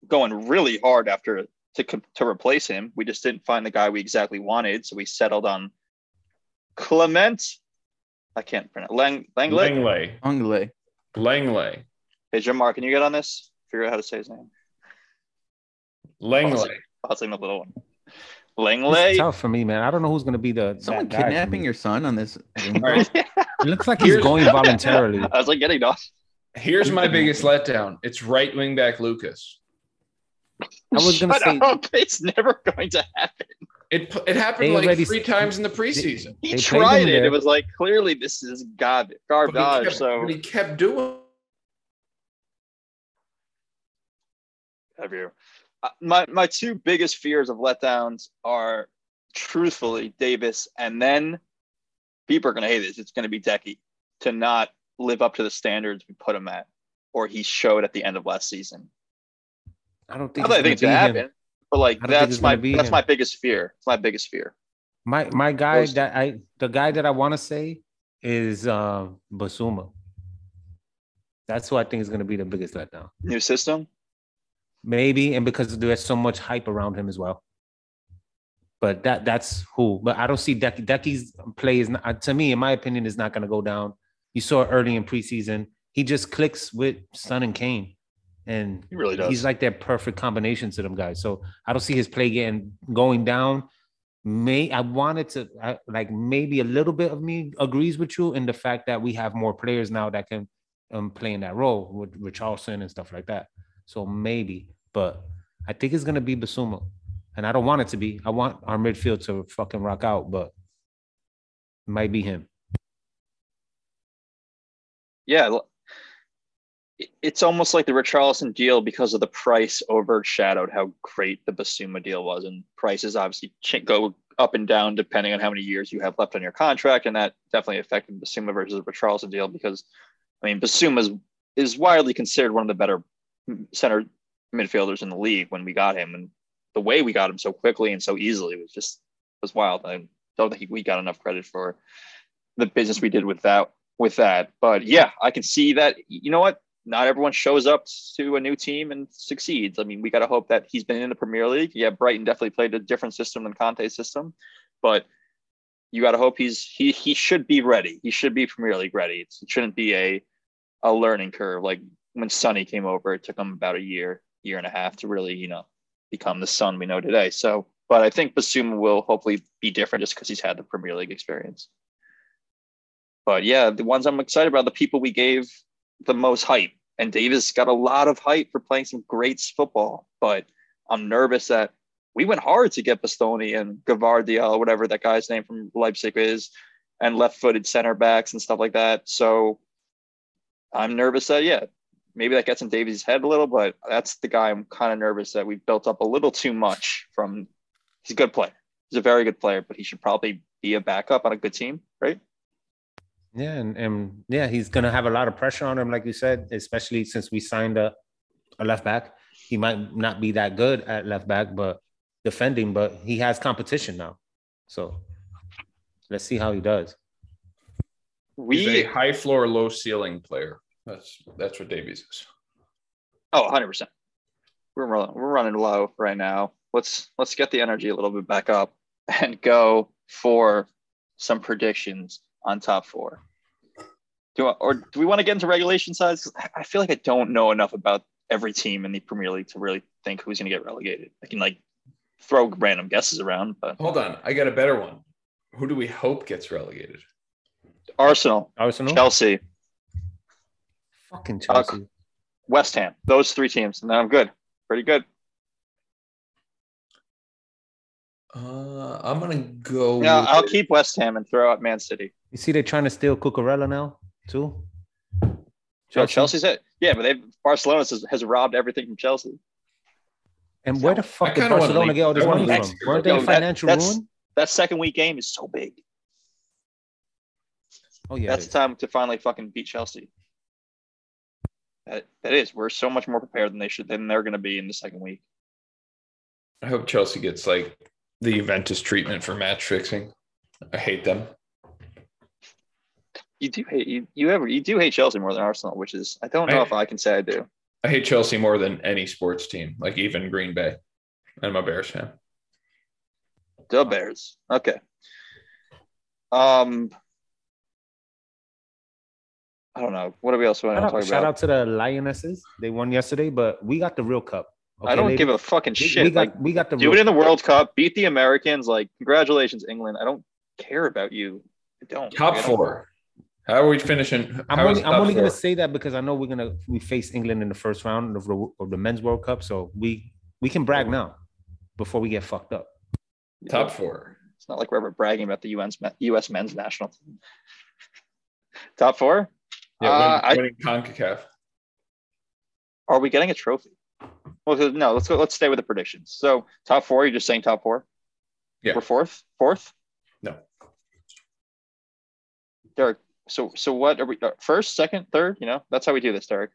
going really hard after to to replace him. We just didn't find the guy we exactly wanted, so we settled on Clement. I can't pronounce Lang Langley. Langley. Anglais. Langley. Hey, Jim Mark, can you get on this? Figure out how to say his name. Langley. Pausing the little one. it's Langley. tough for me, man. I don't know who's gonna be the Someone that guy for kidnapping your son on this. Zoom All right. call? It looks like he's Here's- going voluntarily. I was like getting off. Here's my biggest letdown. It's right wing back Lucas. I was gonna Shut say up. It's never going to happen. It it happened They like already- three times in the preseason. He They played tried it. It was like clearly this is god But he, garbage. kept, So but he kept doing. have you? Uh, my my two biggest fears of letdowns are truthfully Davies, and then people are going to hate this. It's going to be Deki to not live up to the standards we put him at, or he showed at the end of last season. I don't think I don't think it's gonna going to be him. happen, but like I don't think that's my that's him. my biggest fear. It's my biggest fear. My my guy that I the guy that I want to say is uh, Bissouma. That's who I think is going to be the biggest letdown. New system. Maybe, and because there's so much hype around him as well. But that that's who. But I don't see Deki. Deki's play is not, to me, in my opinion, is not going to go down. You saw early in preseason. He just clicks with Son and Kane, and He really does. he's like that perfect combination to them guys. So I don't see his play getting going down. May I wanted to I, like maybe a little bit of me agrees with you in the fact that we have more players now that can um play in that role with Richarlison and stuff like that. So maybe, but I think it's gonna be Bissouma, and I don't want it to be. I want our midfield to fucking rock out, but it might be him. yeah, it's almost like the Richarlison deal because of the price overshadowed how great the Bissouma deal was, and prices obviously go up and down depending on how many years you have left on your contract, and that definitely affected Bissouma versus the Richarlison deal because, I mean, Bissouma is, is widely considered one of the better mm, center midfielders in the league when we got him, and the way we got him so quickly and so easily was just was wild. I don't think we got enough credit for the business we did with that with that. But yeah, I can see that. You know what? Not everyone shows up to a new team and succeeds. I mean, we got to hope that he's been in the Premier League. Yeah, Brighton definitely played a different system than Conte's system, but you got to hope he's he he should be ready. He should be Premier League ready. It's, it shouldn't be a a learning curve like when Sonny came over. It took him about a year, year and a half to really you know become the son we know today. So, but I think Bissouma will hopefully be different just because he's had the Premier League experience. But yeah, the ones I'm excited about, the people we gave the most hype. And Davies got a lot of hype for playing some great football. But I'm nervous that we went hard to get Bastoni and Gvardiol, whatever that guy's name from Leipzig is, and left footed center backs and stuff like that. So I'm nervous that, yeah, maybe that gets in Davies' head a little, but that's the guy I'm kind of nervous that we built up a little too much from. He's a good player. He's a very good player, but he should probably be a backup on a good team, right? Yeah, and, and yeah, he's gonna have a lot of pressure on him, like you said, especially since we signed a, a left back. He might not be that good at left back, but defending, but he has competition now. So let's see how he does. We He's a high floor, low ceiling player. That's that's what Davies is. Oh, 100 percent. We're running, we're running low right now. Let's let's get the energy a little bit back up and go for some predictions on top four. Do you, or do we want to get into regulation size? I feel like I don't know enough about every team in the Premier League to really think who's going to get relegated. I can like throw random guesses around, but hold on, I got a better one. Who do we hope gets relegated? Arsenal, Arsenal, Chelsea, fucking Chelsea, uh, West Ham. Those three teams, and then I'm good. Pretty good. Uh, I'm gonna go. Yeah, I'll keep West Ham and throw out Man City. You see, they're trying to steal Cucurella now too. Oh, Chelsea? Chelsea's it. Yeah, but they Barcelona has, has robbed everything from Chelsea. And where the fuck did Barcelona get all this money from? Weren't they financial that, ruin? That second week game is so big. Oh yeah, that's the time to finally fucking beat Chelsea. That, that is. We're so much more prepared than they should than they're going to be in the second week. I hope Chelsea gets like the Juventus treatment for match fixing. I hate them. You do hate you, you ever you do hate Chelsea more than Arsenal, which is I don't know I, if I can say I do. I hate Chelsea more than any sports team, like even Green Bay. I'm a Bears fan. The Bears. Okay. Um I don't know. What do we else want to talk about? Shout out to the Lionesses. They won yesterday, but we got the real cup. Okay, I don't ladies? give a fucking shit. We got, like, we got the do it in the World Cup, beat the Americans. Like, congratulations, England. I don't care about you. I don't. Top I don't. four. How are we finishing? I'm only, I'm only gonna say that because I know we're gonna we face England in the first round of the, of the men's World Cup, so we we can brag now before we get fucked up. Top four. It's not like we're ever bragging about the US US men's national team. Top four. Yeah, uh, winning I, Concacaf. Are we getting a trophy? Well, no. Let's go. Let's stay with the predictions. So top four. You're just saying top four. Yeah. We're fourth. Fourth. No. Derek. So so what are we? Uh, first, second, third. You know, that's how we do this, Derek.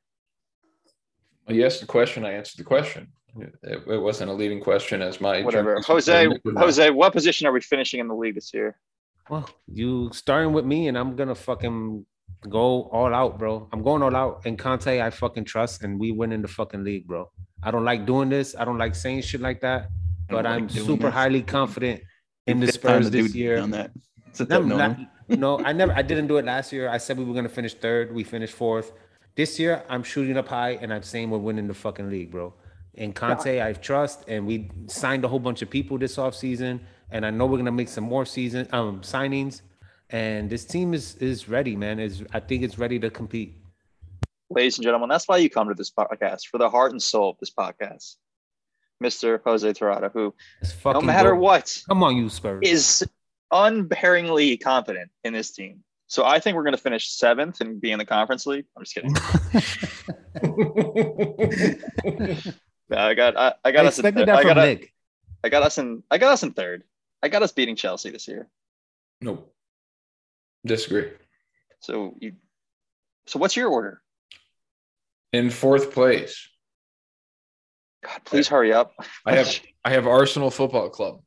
Well, you asked the question. I answered the question. It, it wasn't a leading question as my whatever. Jose, Jose, what position are we finishing in the league this year? Well, you starting with me, and I'm gonna fucking go all out, bro. I'm going all out. And Conte, I fucking trust, and we win in the fucking league, bro. I don't like doing this. I don't like saying shit like that, but I'm super this. highly confident in the Spurs this year. On that. No, not, no, I never. I didn't do it last year. I said we were gonna finish third. We finished fourth. This year, I'm shooting up high, and I'm saying we're winning the fucking league, bro. And Conte, I trust, and we signed a whole bunch of people this offseason, and I know we're gonna make some more season um signings and this team is is ready, man. Is I think it's ready to compete. Ladies and gentlemen, that's why you come to this podcast for the heart and soul of this podcast, Mister Jose Torrado, who no matter dope. what, come on, you Spurs, is unbearingly confident in this team. So I think we're going to finish seventh and be in the conference league. I'm just kidding. I got I, I got I us. In, I got, Nick. I got us in. I got us in third. I got us beating Chelsea this year. Nope. Disagree. So you so what's your order? In fourth place. God, please hurry up. I have I have Arsenal Football Club.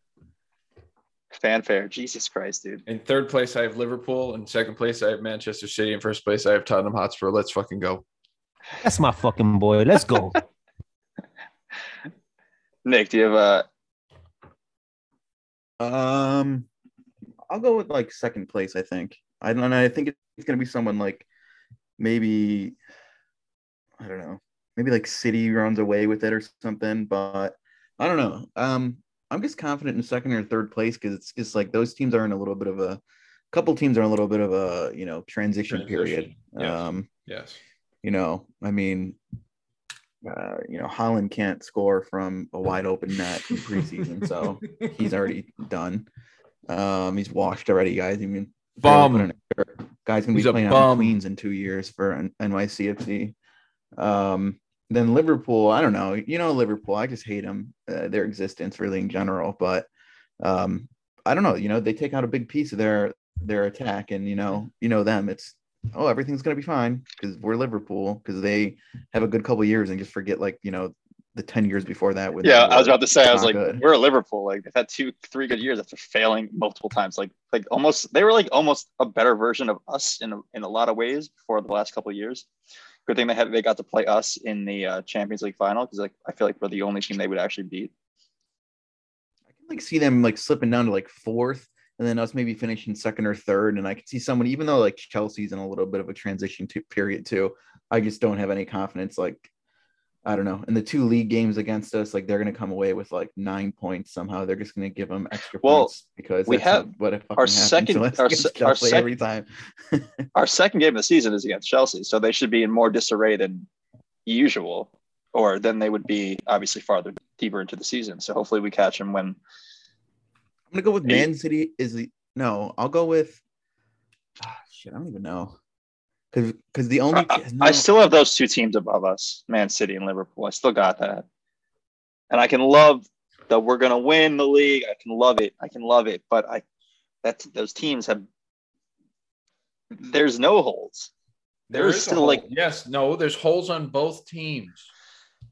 Fanfare. Jesus Christ, dude. In third place, I have Liverpool. In second place, I have Manchester City. In first place, I have Tottenham Hotspur. Let's fucking go. That's my fucking boy. Let's go. Nick, do you have a Um, I'll go with like second place. I think. I don't know. I think it's gonna be someone like maybe I don't know. Maybe like City runs away with it or something. But I don't know. Um, I'm just confident in second or third place because it's just like those teams are in a little bit of a couple teams are in a little bit of a you know transition, period. Yes. Um, Yes. you know, I mean, uh, you know, Haaland can't score from a wide open net in preseason, so he's already done. Um, he's washed already, guys. I mean, Bum. Guys gonna He's be playing on Queens in two years for NYCFC. Um, then Liverpool, I don't know. You know, Liverpool, I just hate them, uh, their existence really in general. But um, I don't know. You know, they take out a big piece of their their attack, and you know, you know them. It's oh, everything's gonna be fine because we're Liverpool because they have a good couple years and just forget like you know the ten years before that. When Yeah, I was about to say, I was like, good. we're a Liverpool. Like they've had two, three good years after failing multiple times. Like, like almost they were like almost a better version of us in a, in a lot of ways before the last couple of years. Good thing they had they got to play us in the uh, Champions League final because like I feel like we're the only team they would actually beat. I can like see them like slipping down to like fourth, and then us maybe finishing second or third. And I can see someone, even though like Chelsea's in a little bit of a transition to period too. I just don't have any confidence. Like I don't know. In the two league games against us, like they're gonna come away with like nine points somehow. They're just gonna give them extra Well, points because we have what our second- to our se- our Chelsea sec- every time. Our second game of the season is against Chelsea, so they should be in more disarray than usual, or then they would be obviously farther deeper into the season. So hopefully we catch them when I'm gonna go with. Man City. Is the no? I'll go with. Ah, shit, I don't even know. Because because the only I, no, I still have those two teams above us, Man City and Liverpool. I still got that. And I can love that we're gonna win the league. I can love it. I can love it. But I that's those teams have there's no holes. There There's is still, still like- like yes, no. There's holes on both teams.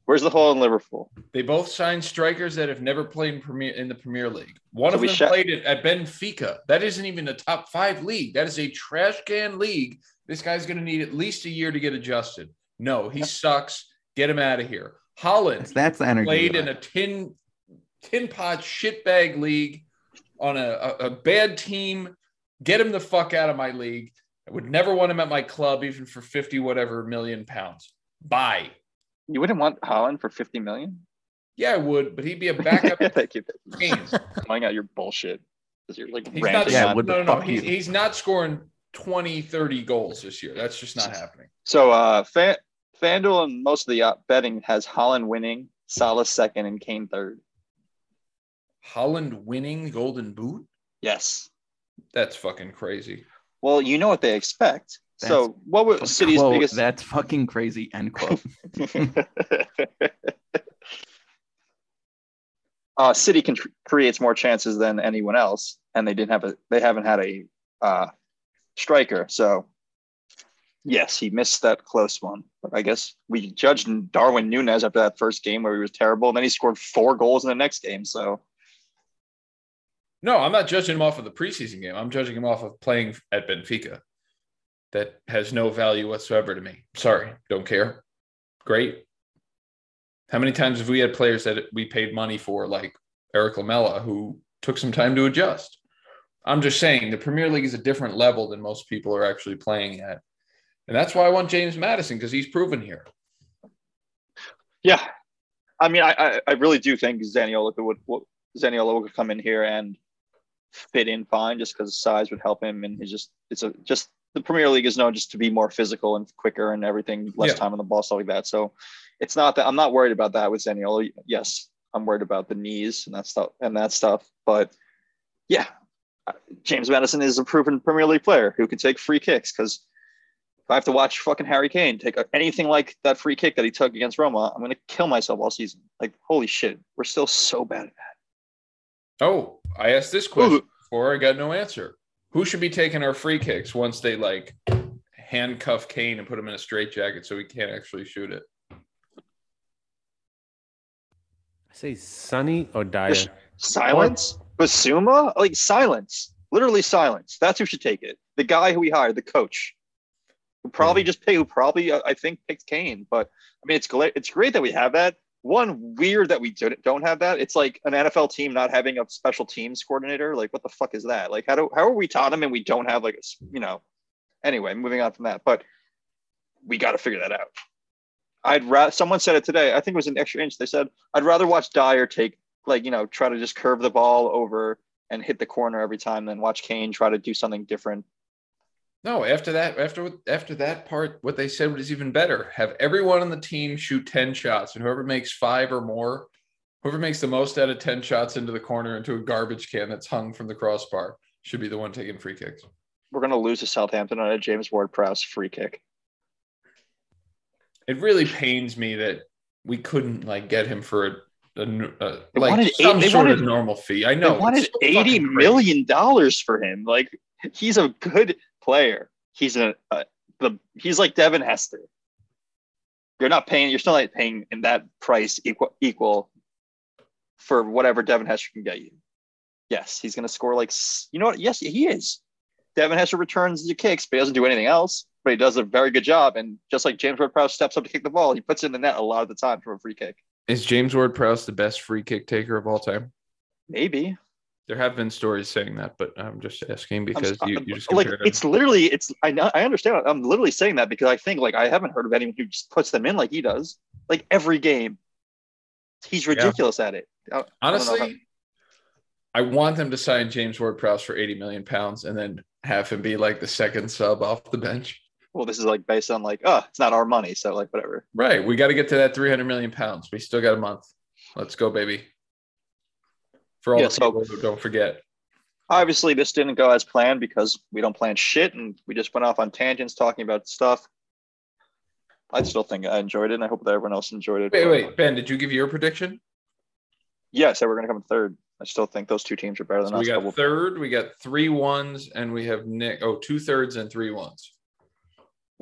Where's the hole in Liverpool? They both signed strikers that have never played in Premier in the Premier League. One So of them sha- played it at Benfica. That isn't even a top five league. That is a trash can league. This guy's going to need at least a year to get adjusted. No, he sucks. Get him out of here. Haaland that's, that's the energy. played in a tin tin pot shitbag league on a, a, a bad team. Get him the fuck out of my league. I would never want him at my club, even for 50 whatever million pounds. Bye. You wouldn't want Haaland for 50 million? Yeah, I would, but he'd be a backup Thank you. Calling out your bullshit. You're like He's not, Yeah, no, no, no. He's, he's not scoring 20, 30 goals this year. That's just not happening. So uh Fan- FanDuel and most of the uh, betting has Haaland winning, Salah second, and Kane third. Haaland winning Golden Boot? Yes. That's fucking crazy. Well, you know what they expect. so what was City's Quote, biggest That's fucking crazy. End quote. uh, City can creates more chances than anyone else, and they didn't have a they haven't had a uh, striker. So yes, he missed that close one. But I guess we judged Darwin Nunez after that first game where he was terrible, and then he scored four goals in the next game. So No, I'm not judging him off of the preseason game. I'm judging him off of playing at Benfica. That has no value whatsoever to me. Sorry, don't care. Great. How many times have we had players that we paid money for, like Eric Lamela, who took some time to adjust? I'm just saying the Premier League is a different level than most people are actually playing at. And that's why I want James Maddison because he's proven here. yeah, I mean, I I, I really do think Zaniolo would, would Zaniolo would come in here and fit in fine just because size would help him, and he's just it's a just the Premier League is known just to be more physical and quicker and everything, less Yeah. time on the ball, stuff like that. So it's not that I'm not worried about that with Zaniolo. Yes, I'm worried about the knees and that stuff and that stuff, but yeah, James Maddison is a proven Premier League player who can take free kicks because. If I have to watch fucking Harry Kane take anything like that free kick that he took against Roma, I'm gonna kill myself all season. Like, holy shit, we're still so bad at that. Oh, I asked this question before. I got no answer. Who should be taking our free kicks once they like handcuff Kane and put him in a straitjacket so he can't actually shoot it? I say Sunny or Dier. Just silence, Bissouma, like silence, literally silence. That's who should take it. The guy who we hired, the coach. who probably Yeah. just pay, who probably uh, I think picked Kane. But I mean, it's great. It's great that we have that. One weird that we don't don't have that. It's like an NFL team not having a special teams coordinator. Like, what the fuck is that? Like, how do how are we Tottenham and we don't have like a you know? Anyway, moving on from that, but we got to figure that out. I'd rather someone said it today. I think it was an extra inch. They said I'd rather watch Dier take like you know try to just curve the ball over and hit the corner every time than watch Kane try to do something different. No, after that, after after that part, what they said was even better. Have everyone on the team shoot 10 shots, and whoever makes five or more, whoever makes the most out of 10 shots into the corner into a garbage can that's hung from the crossbar should be the one taking free kicks. We're gonna lose to Southampton on a James Ward-Prowse free kick. It really pains me that we couldn't like get him for a, a, uh, They like some eight- sort of wanted- normal fee. I know. They wanted so eighty million dollars for him. Like he's a good player. He's a, a the he's like Devin Hester. You're not paying. You're still not paying in that price equal equal for whatever Devin Hester can get you. Yes, he's going to score like you know what? Yes, he is. Devin Hester returns the kicks, but he doesn't do anything else. But he does a very good job. And just like James Ward-Prowse steps up to kick the ball, he puts it in the net a lot of the time from a free kick. Is James Ward-Prowse the best free kick taker of all time? Maybe There have been stories saying that, but I'm just asking because s- you, you just like it's literally it's I know I understand I'm literally saying that because I think like I haven't heard of anyone who just puts them in like he does like every game. He's ridiculous at it. I- I how- Honestly, I want them to sign James Ward-Prowse for 80 million pounds and then have him be like the second sub off the bench. Well, this is like based on like oh, it's not our money, so like whatever. Right. We got to get to that 300 million pounds. We still got a month. Let's go, baby. For all Yeah, the so- people who don't forget. Obviously, this didn't go as planned because we don't plan shit, and we just went off on tangents talking about stuff. I still think I enjoyed it, and I hope that everyone else enjoyed it. Wait, wait, Ben, did you give your prediction? yeah Yes, we're going to come in third. I still think those two teams are better than So we us. got we'll- third, we got three ones, and we have Nick. Oh, two thirds and three ones.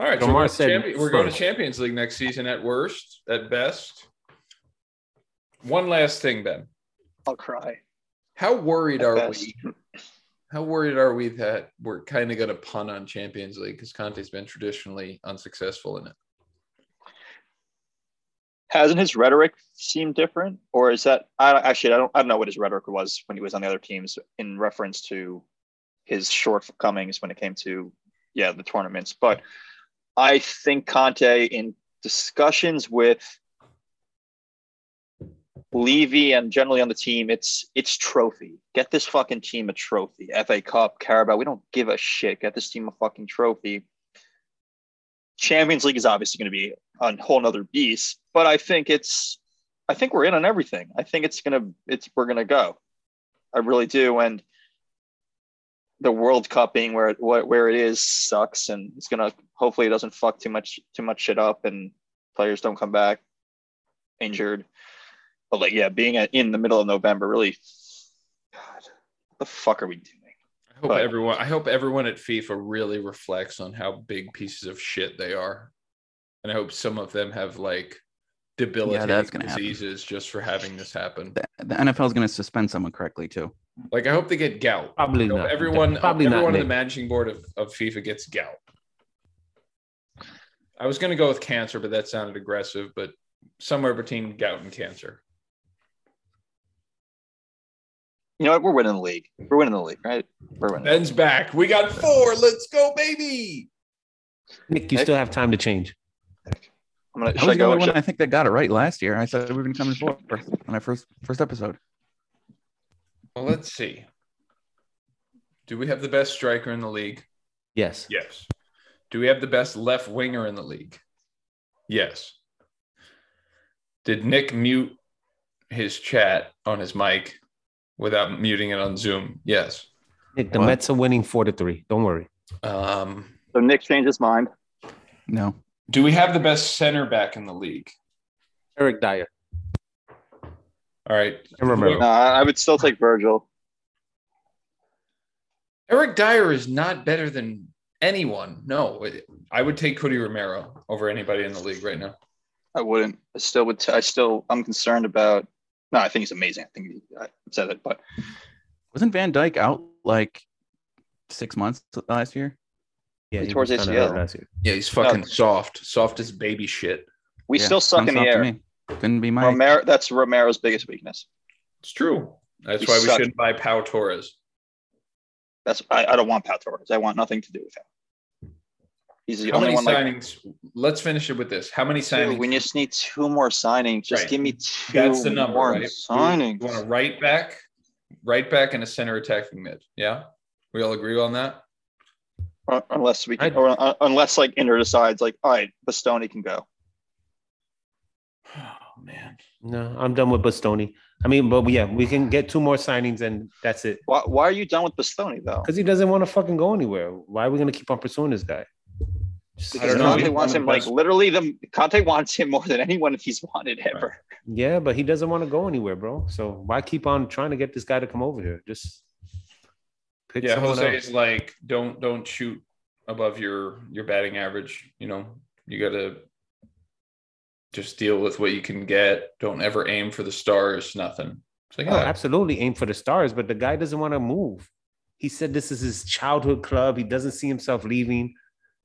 All right, so we're, said champion- we're going to. Champions League next season at worst, at best. One last thing, Ben. I'll cry. How worried At are best. we? How worried are we that we're kind of going to punt on Champions League because Conte's been traditionally unsuccessful in it? hasn't his rhetoric seemed different or is that I actually I don't I don't know what his rhetoric was when he was on the other teams in reference to his shortcomings when it came to yeah the tournaments but I think Conte in discussions with Levy and generally on the team it's it's trophy get this fucking team a trophy FA Cup Carabao we don't give a shit get this team a fucking trophy Champions League is obviously going to be a whole nother beast, but I think it's, I think we're in on everything. I think it's to, it's, we're to go. I really do. And the World Cup being where it, where it is sucks. And it's to, hopefully it doesn't fuck too much, too much shit up and players don't come back injured. But like, yeah, being at, in the middle of November, really, God, what the fuck are we doing? I hope But- everyone. I hope everyone at FIFA really reflects on how big pieces of shit they are, and I hope some of them have like debilitating that's gonna happen. diseases just for having this happen. The, the NFL is going to suspend someone correctly too. Like I hope they get gout. Probably I hope not. everyone, Probably not. everyone in the managing board of, of FIFA gets gout. I was going to go with cancer, but that sounded aggressive. But somewhere between gout and cancer. You know what? We're winning the league. We're winning the league, right? We're winning. Ben's back. We got four. Let's go, baby. Nick, you Nick? still have time to change. I'm gonna, I should I was the go? only one I think that got it right last year. I said we were going to come in fourth on our first first episode. Well, let's see. Do we have the best striker in the league? Yes. Yes. Do we have the best left winger in the league? Yes. Did Nick mute his chat on his mic without muting it on Zoom? Yes. Nick, the What? Mets are winning four to three. Don't worry. Um, So Nick changed his mind. No, do we have the best center back in the league? Eric Dier. All right. And Romero. No, I I would still take Virgil. Eric Dier is not better than anyone. No, I would take Cuti Romero over anybody in the league right now. I wouldn't. I still would. T- I still. I'm concerned about. No, I think he's amazing. I think he, I said it, but wasn't Van Dijk out like six months last year? Yeah, He he tore his was kinda hurt ACL. last year. Yeah, he's fucking soft, soft as baby shit. We Yeah, still suck in the air. me. Couldn't be my. Romero, that's Romero's biggest weakness. It's true. That's We why we shouldn't buy Pau Torres. That's I, I don't want Pau Torres. I want nothing to do with him. He's the How only many one like signings? Let's finish it with this. How many two. signings? We just need two more signings. Just Right. give me two That's the number, more right? signings. You want a right back, right back, and a center attacking mid. Yeah, we all agree on that. Uh, unless we can, or uh, unless like Inter decides like, all right, Bastoni can go. Oh man, No, I'm done with Bastoni. I mean, but yeah, we can get two more signings and that's it. Why, why are you done with Bastoni though? Because he doesn't want to fucking go anywhere. Why are we gonna keep on pursuing this guy? Just- I Because don't know. Conte wants him like best- literally the Conte wants him more than anyone he's wanted ever. Yeah, but he doesn't want to go anywhere, bro. So why keep on trying to get this guy to come over here? Just pick yeah. Jose is like, don't don't shoot above your your batting average. You know, you got to just deal with what you can get. Don't ever aim for the stars. Nothing. It's like, No, oh, absolutely aim for the stars, but the guy doesn't want to move. He said this is his childhood club. He doesn't see himself leaving.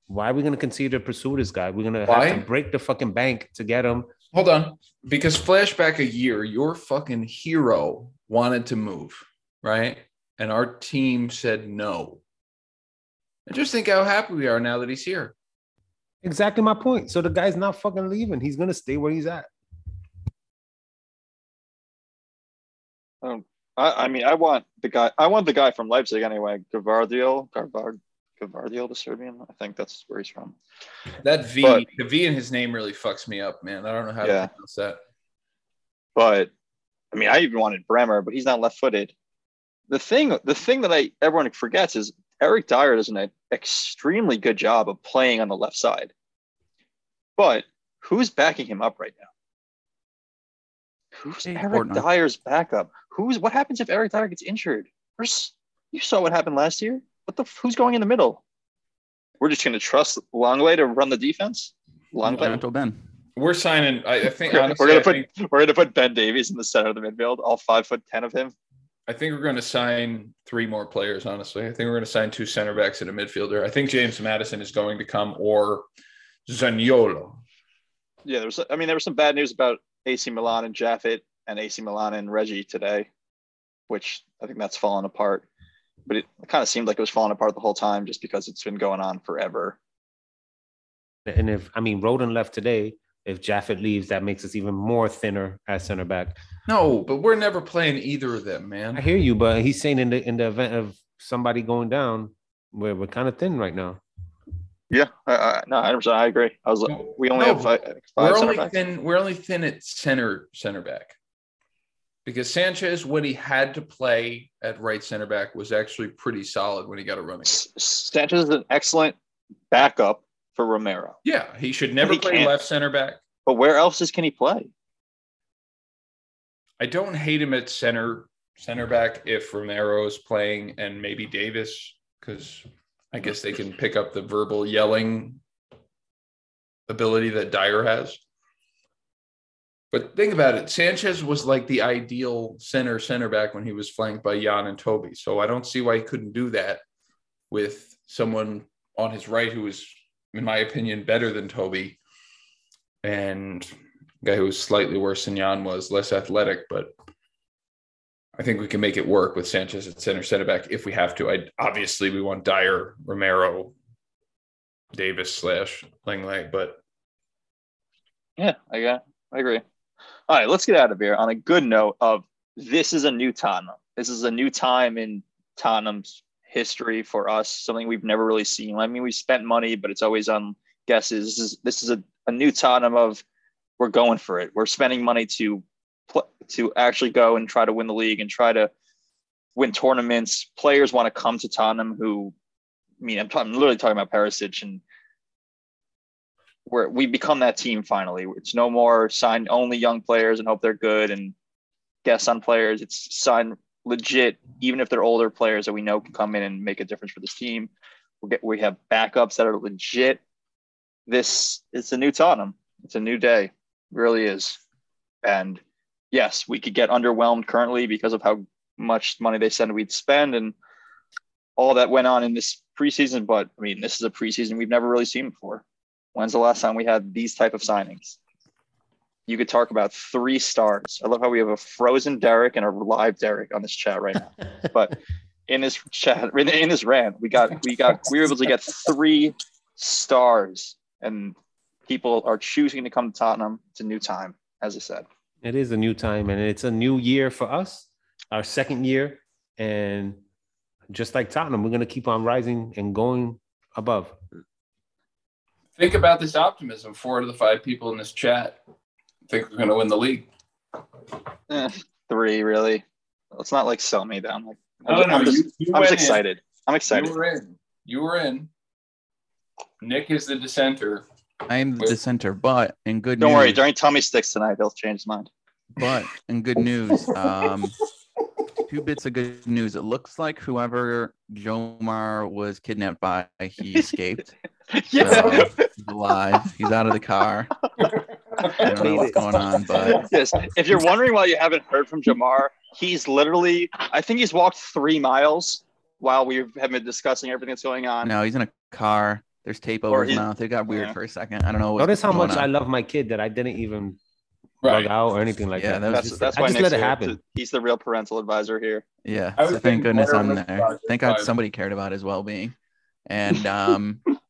Why are we gonna continue to pursue this guy? We're gonna have to break the fucking bank to get him. hold on. Because flashback a year, your fucking hero wanted to move, right? And our team said no. And just think how happy we are now that he's here. Exactly my point. So the guy's not fucking leaving. He's gonna stay where he's at. Um, I, I mean, I want the guy. I want the guy from Leipzig anyway. Gavardiol, Gavard, Gavardiol, the Serbian. I think that's where he's from. That V, But- the V in his name really fucks me up, man. I don't know how Yeah. to pronounce that. But I mean, I even wanted Bremer, but he's not left-footed. The thing, the thing that I everyone forgets is Eric Dier does an extremely good job of playing on the left side. But who's backing him up right now? Who's Hey, Eric Portnoy. Dier's backup? Who's what happens if Eric Dier gets injured? Where's, you saw what happened last year. What the who's going in the middle? We're just going to trust Longley to run the defense. Longley. Until then. We're signing. I, I think We're gonna put think, we're gonna put Ben Davies in the center of the midfield, all five foot ten of him. I think we're going to sign three more players. Honestly, I think we're going to sign two center backs and a midfielder. I think James Maddison is going to come or Zaniolo. Yeah, there was. I mean, there was some bad news about AC Milan and Japhet and AC Milan and Reggie today, which I think that's fallen apart. But it kind of seemed like it was falling apart the whole time, just because it's been going on forever. And if I mean Rodon left today, if Japhet leaves, that makes us even more thinner at center back. No, but we're never playing either of them, man. I hear you, but he's saying in the in the event of somebody going down, we're we're kind of thin right now. Yeah, I, I, no, 100. I agree. I was. No, We only no, have five, five We're center only backs. thin. We're only thin at center center back because Sanchez, when he had to play at right center back, was actually pretty solid when he got a running. Sanchez is an excellent backup for Romero, Yeah, he should never He play can't. left center back. but where else is can he play? I don't hate him at center center back if Romero is playing and maybe Davies because I guess they can pick up the verbal yelling ability that Dier has. But think about it, Sanchez was like the ideal center center back when he was flanked by Jan and Toby. So I don't see why he couldn't do that with someone on his right who was, in my opinion, better than Toby and guy who was slightly worse than Jan was, less athletic, but I think we can make it work with Sanchez at center center back if we have to. I obviously we want Dier, Romero, Davies slash Langley, but Yeah, I got. I agree. All right, let's get out of here on a good note of this is a new Tottenham. This is a new time in Tottenham's history for us, something we've never really seen. I mean, we spent money, but it's always on guesses. This is this is a, a new Tottenham of we're going for it. We're spending money to to actually go and try to win the league and try to win tournaments. Players want to come to Tottenham who I mean, I'm, talking, I'm literally talking about Perisic and where we become that team finally. It's no more sign only young players and hope they're good and guess on players. It's sign legit, even if they're older players that we know can come in and make a difference for this team. We get we have backups that are legit. This it's a new Tottenham. It's a new day. It really is. And yes, we could get underwhelmed currently because of how much money they said we'd spend. And all that went on in this preseason. But I mean, this is a preseason we've never really seen before. When's the last time we had these type of signings? You could talk about three stars. I love how we have a frozen Derek and a live Derek on this chat right now. But in this chat, in, in this rant, we got we got we were able to get three stars, and people are choosing to come to Tottenham. It's a new time, as I said. It is a new time and it's a new year for us, our second year. And just like Tottenham, we're going to keep on rising and going above. Think about this optimism. Four out of the five people in this chat think we're going to win the league. Eh, three, really. It's not like sell me down. Like I don't know. I'm just, You- you I'm just went in. excited. I'm excited. You were in. You were in. Nick is the dissenter. I am the Wait. dissenter, but in good news. Don't news, worry. During Tommy Sticks tonight, he'll change his mind. but in good news, um, two bits of good news. It looks like whoever Jomar was kidnapped by, he escaped. So, he's alive. He's out of the car. I don't know what's going on, but yes. If you're wondering why you haven't heard from Jamar, he's literally, I think he's walked three miles while we have been discussing everything that's going on. no, he's in a car. There's tape over his he- mouth. It got weird yeah. for a second. I don't know. What's Notice how going much on. I love my kid that I didn't even Right. bug out or anything like Yeah, that. that was That's, just- that's I why just let it here. happen. He's the real parental advisor here. Yeah. So thank goodness I'm there. Thank God somebody cared about his well being. And um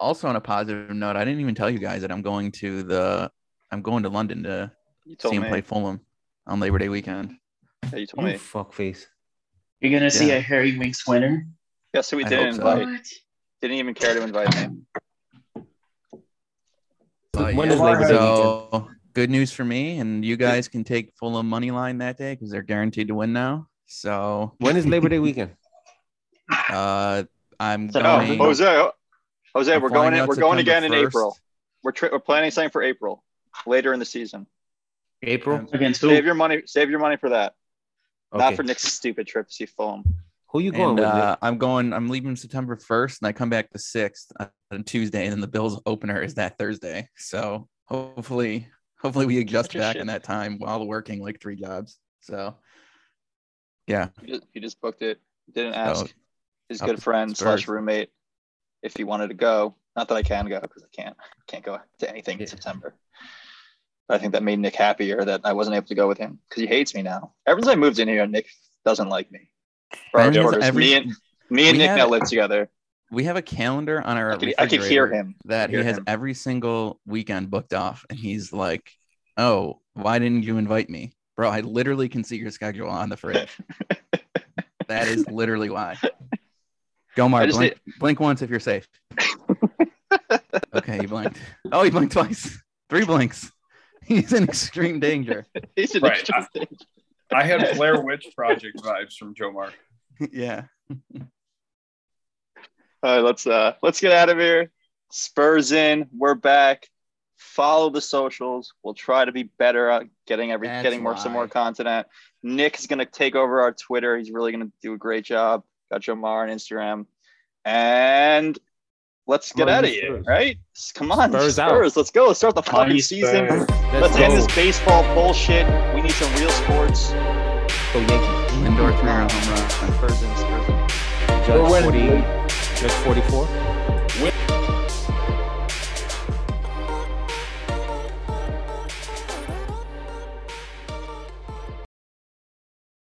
also on a positive note, I didn't even tell you guys that I'm going to the I'm going to London to You see him me. play Fulham on Labor Day weekend. Yeah, you told You me. fuck face. You're gonna see a Harry Winks winner. Guess who we I didn't hope so. invite? Didn't even care to invite him. But When yeah, is Labor Day so good news for me, and you guys can take Fulham money line that day because they're guaranteed to win now. So When is Labor Day weekend? uh I'm So, going. Jose, Jose, I'm we're going. In, we're going again September in 1st. April. We're tri- we're planning something for April, later in the season. April? Against who? Save your money. Save your money for that. Not for Nick's stupid trip to see Fulham. Who you going And with? uh, I'm going. I'm leaving September 1st, and I come back the 6th on Tuesday, and then the Bills opener is that Thursday. So hopefully, hopefully we adjust back shit. in that time while working like three jobs. So yeah, He just, he just booked it. Didn't So, ask his good friend Spurs. slash roommate if he wanted to go. Not that I can go because I can't. Can't go to anything Yeah. in September. But I think that made Nick happier that I wasn't able to go with him because he hates me now. Ever since I moved in here, Nick doesn't like me. For our Ben has quarters, every- me and me and Nick have- now live together. we have a calendar on our. I could, I could hear him. that he has him. every single weekend booked off, and he's like, "Oh, why didn't you invite me, bro? I literally can see your schedule on the fridge. that is literally why." Go, I Mark. Blink, blink once if you're safe. okay, he blinked. Oh, he blinked twice. Three blinks. He's in extreme danger. He's an Right. interesting- I had Blair Witch Project vibes from Joe Mark. yeah. All right, let's uh let's get out of here. Spurs in. We're back. Follow the socials. We'll try to be better at getting every That's getting more some more content. Nick is gonna take over our Twitter. He's really gonna do a great job. Got Jomar on Instagram. And let's get out of you here, right? Come on, Spurs Spurs. out. Let's go. Let's start the Come fucking you season. Let's, Let's end this baseball bullshit. We need some real sports. Go Yankees. Lindor three run home run. Spurs in, Spurs in. Judge We're winning. 40, Judge 44.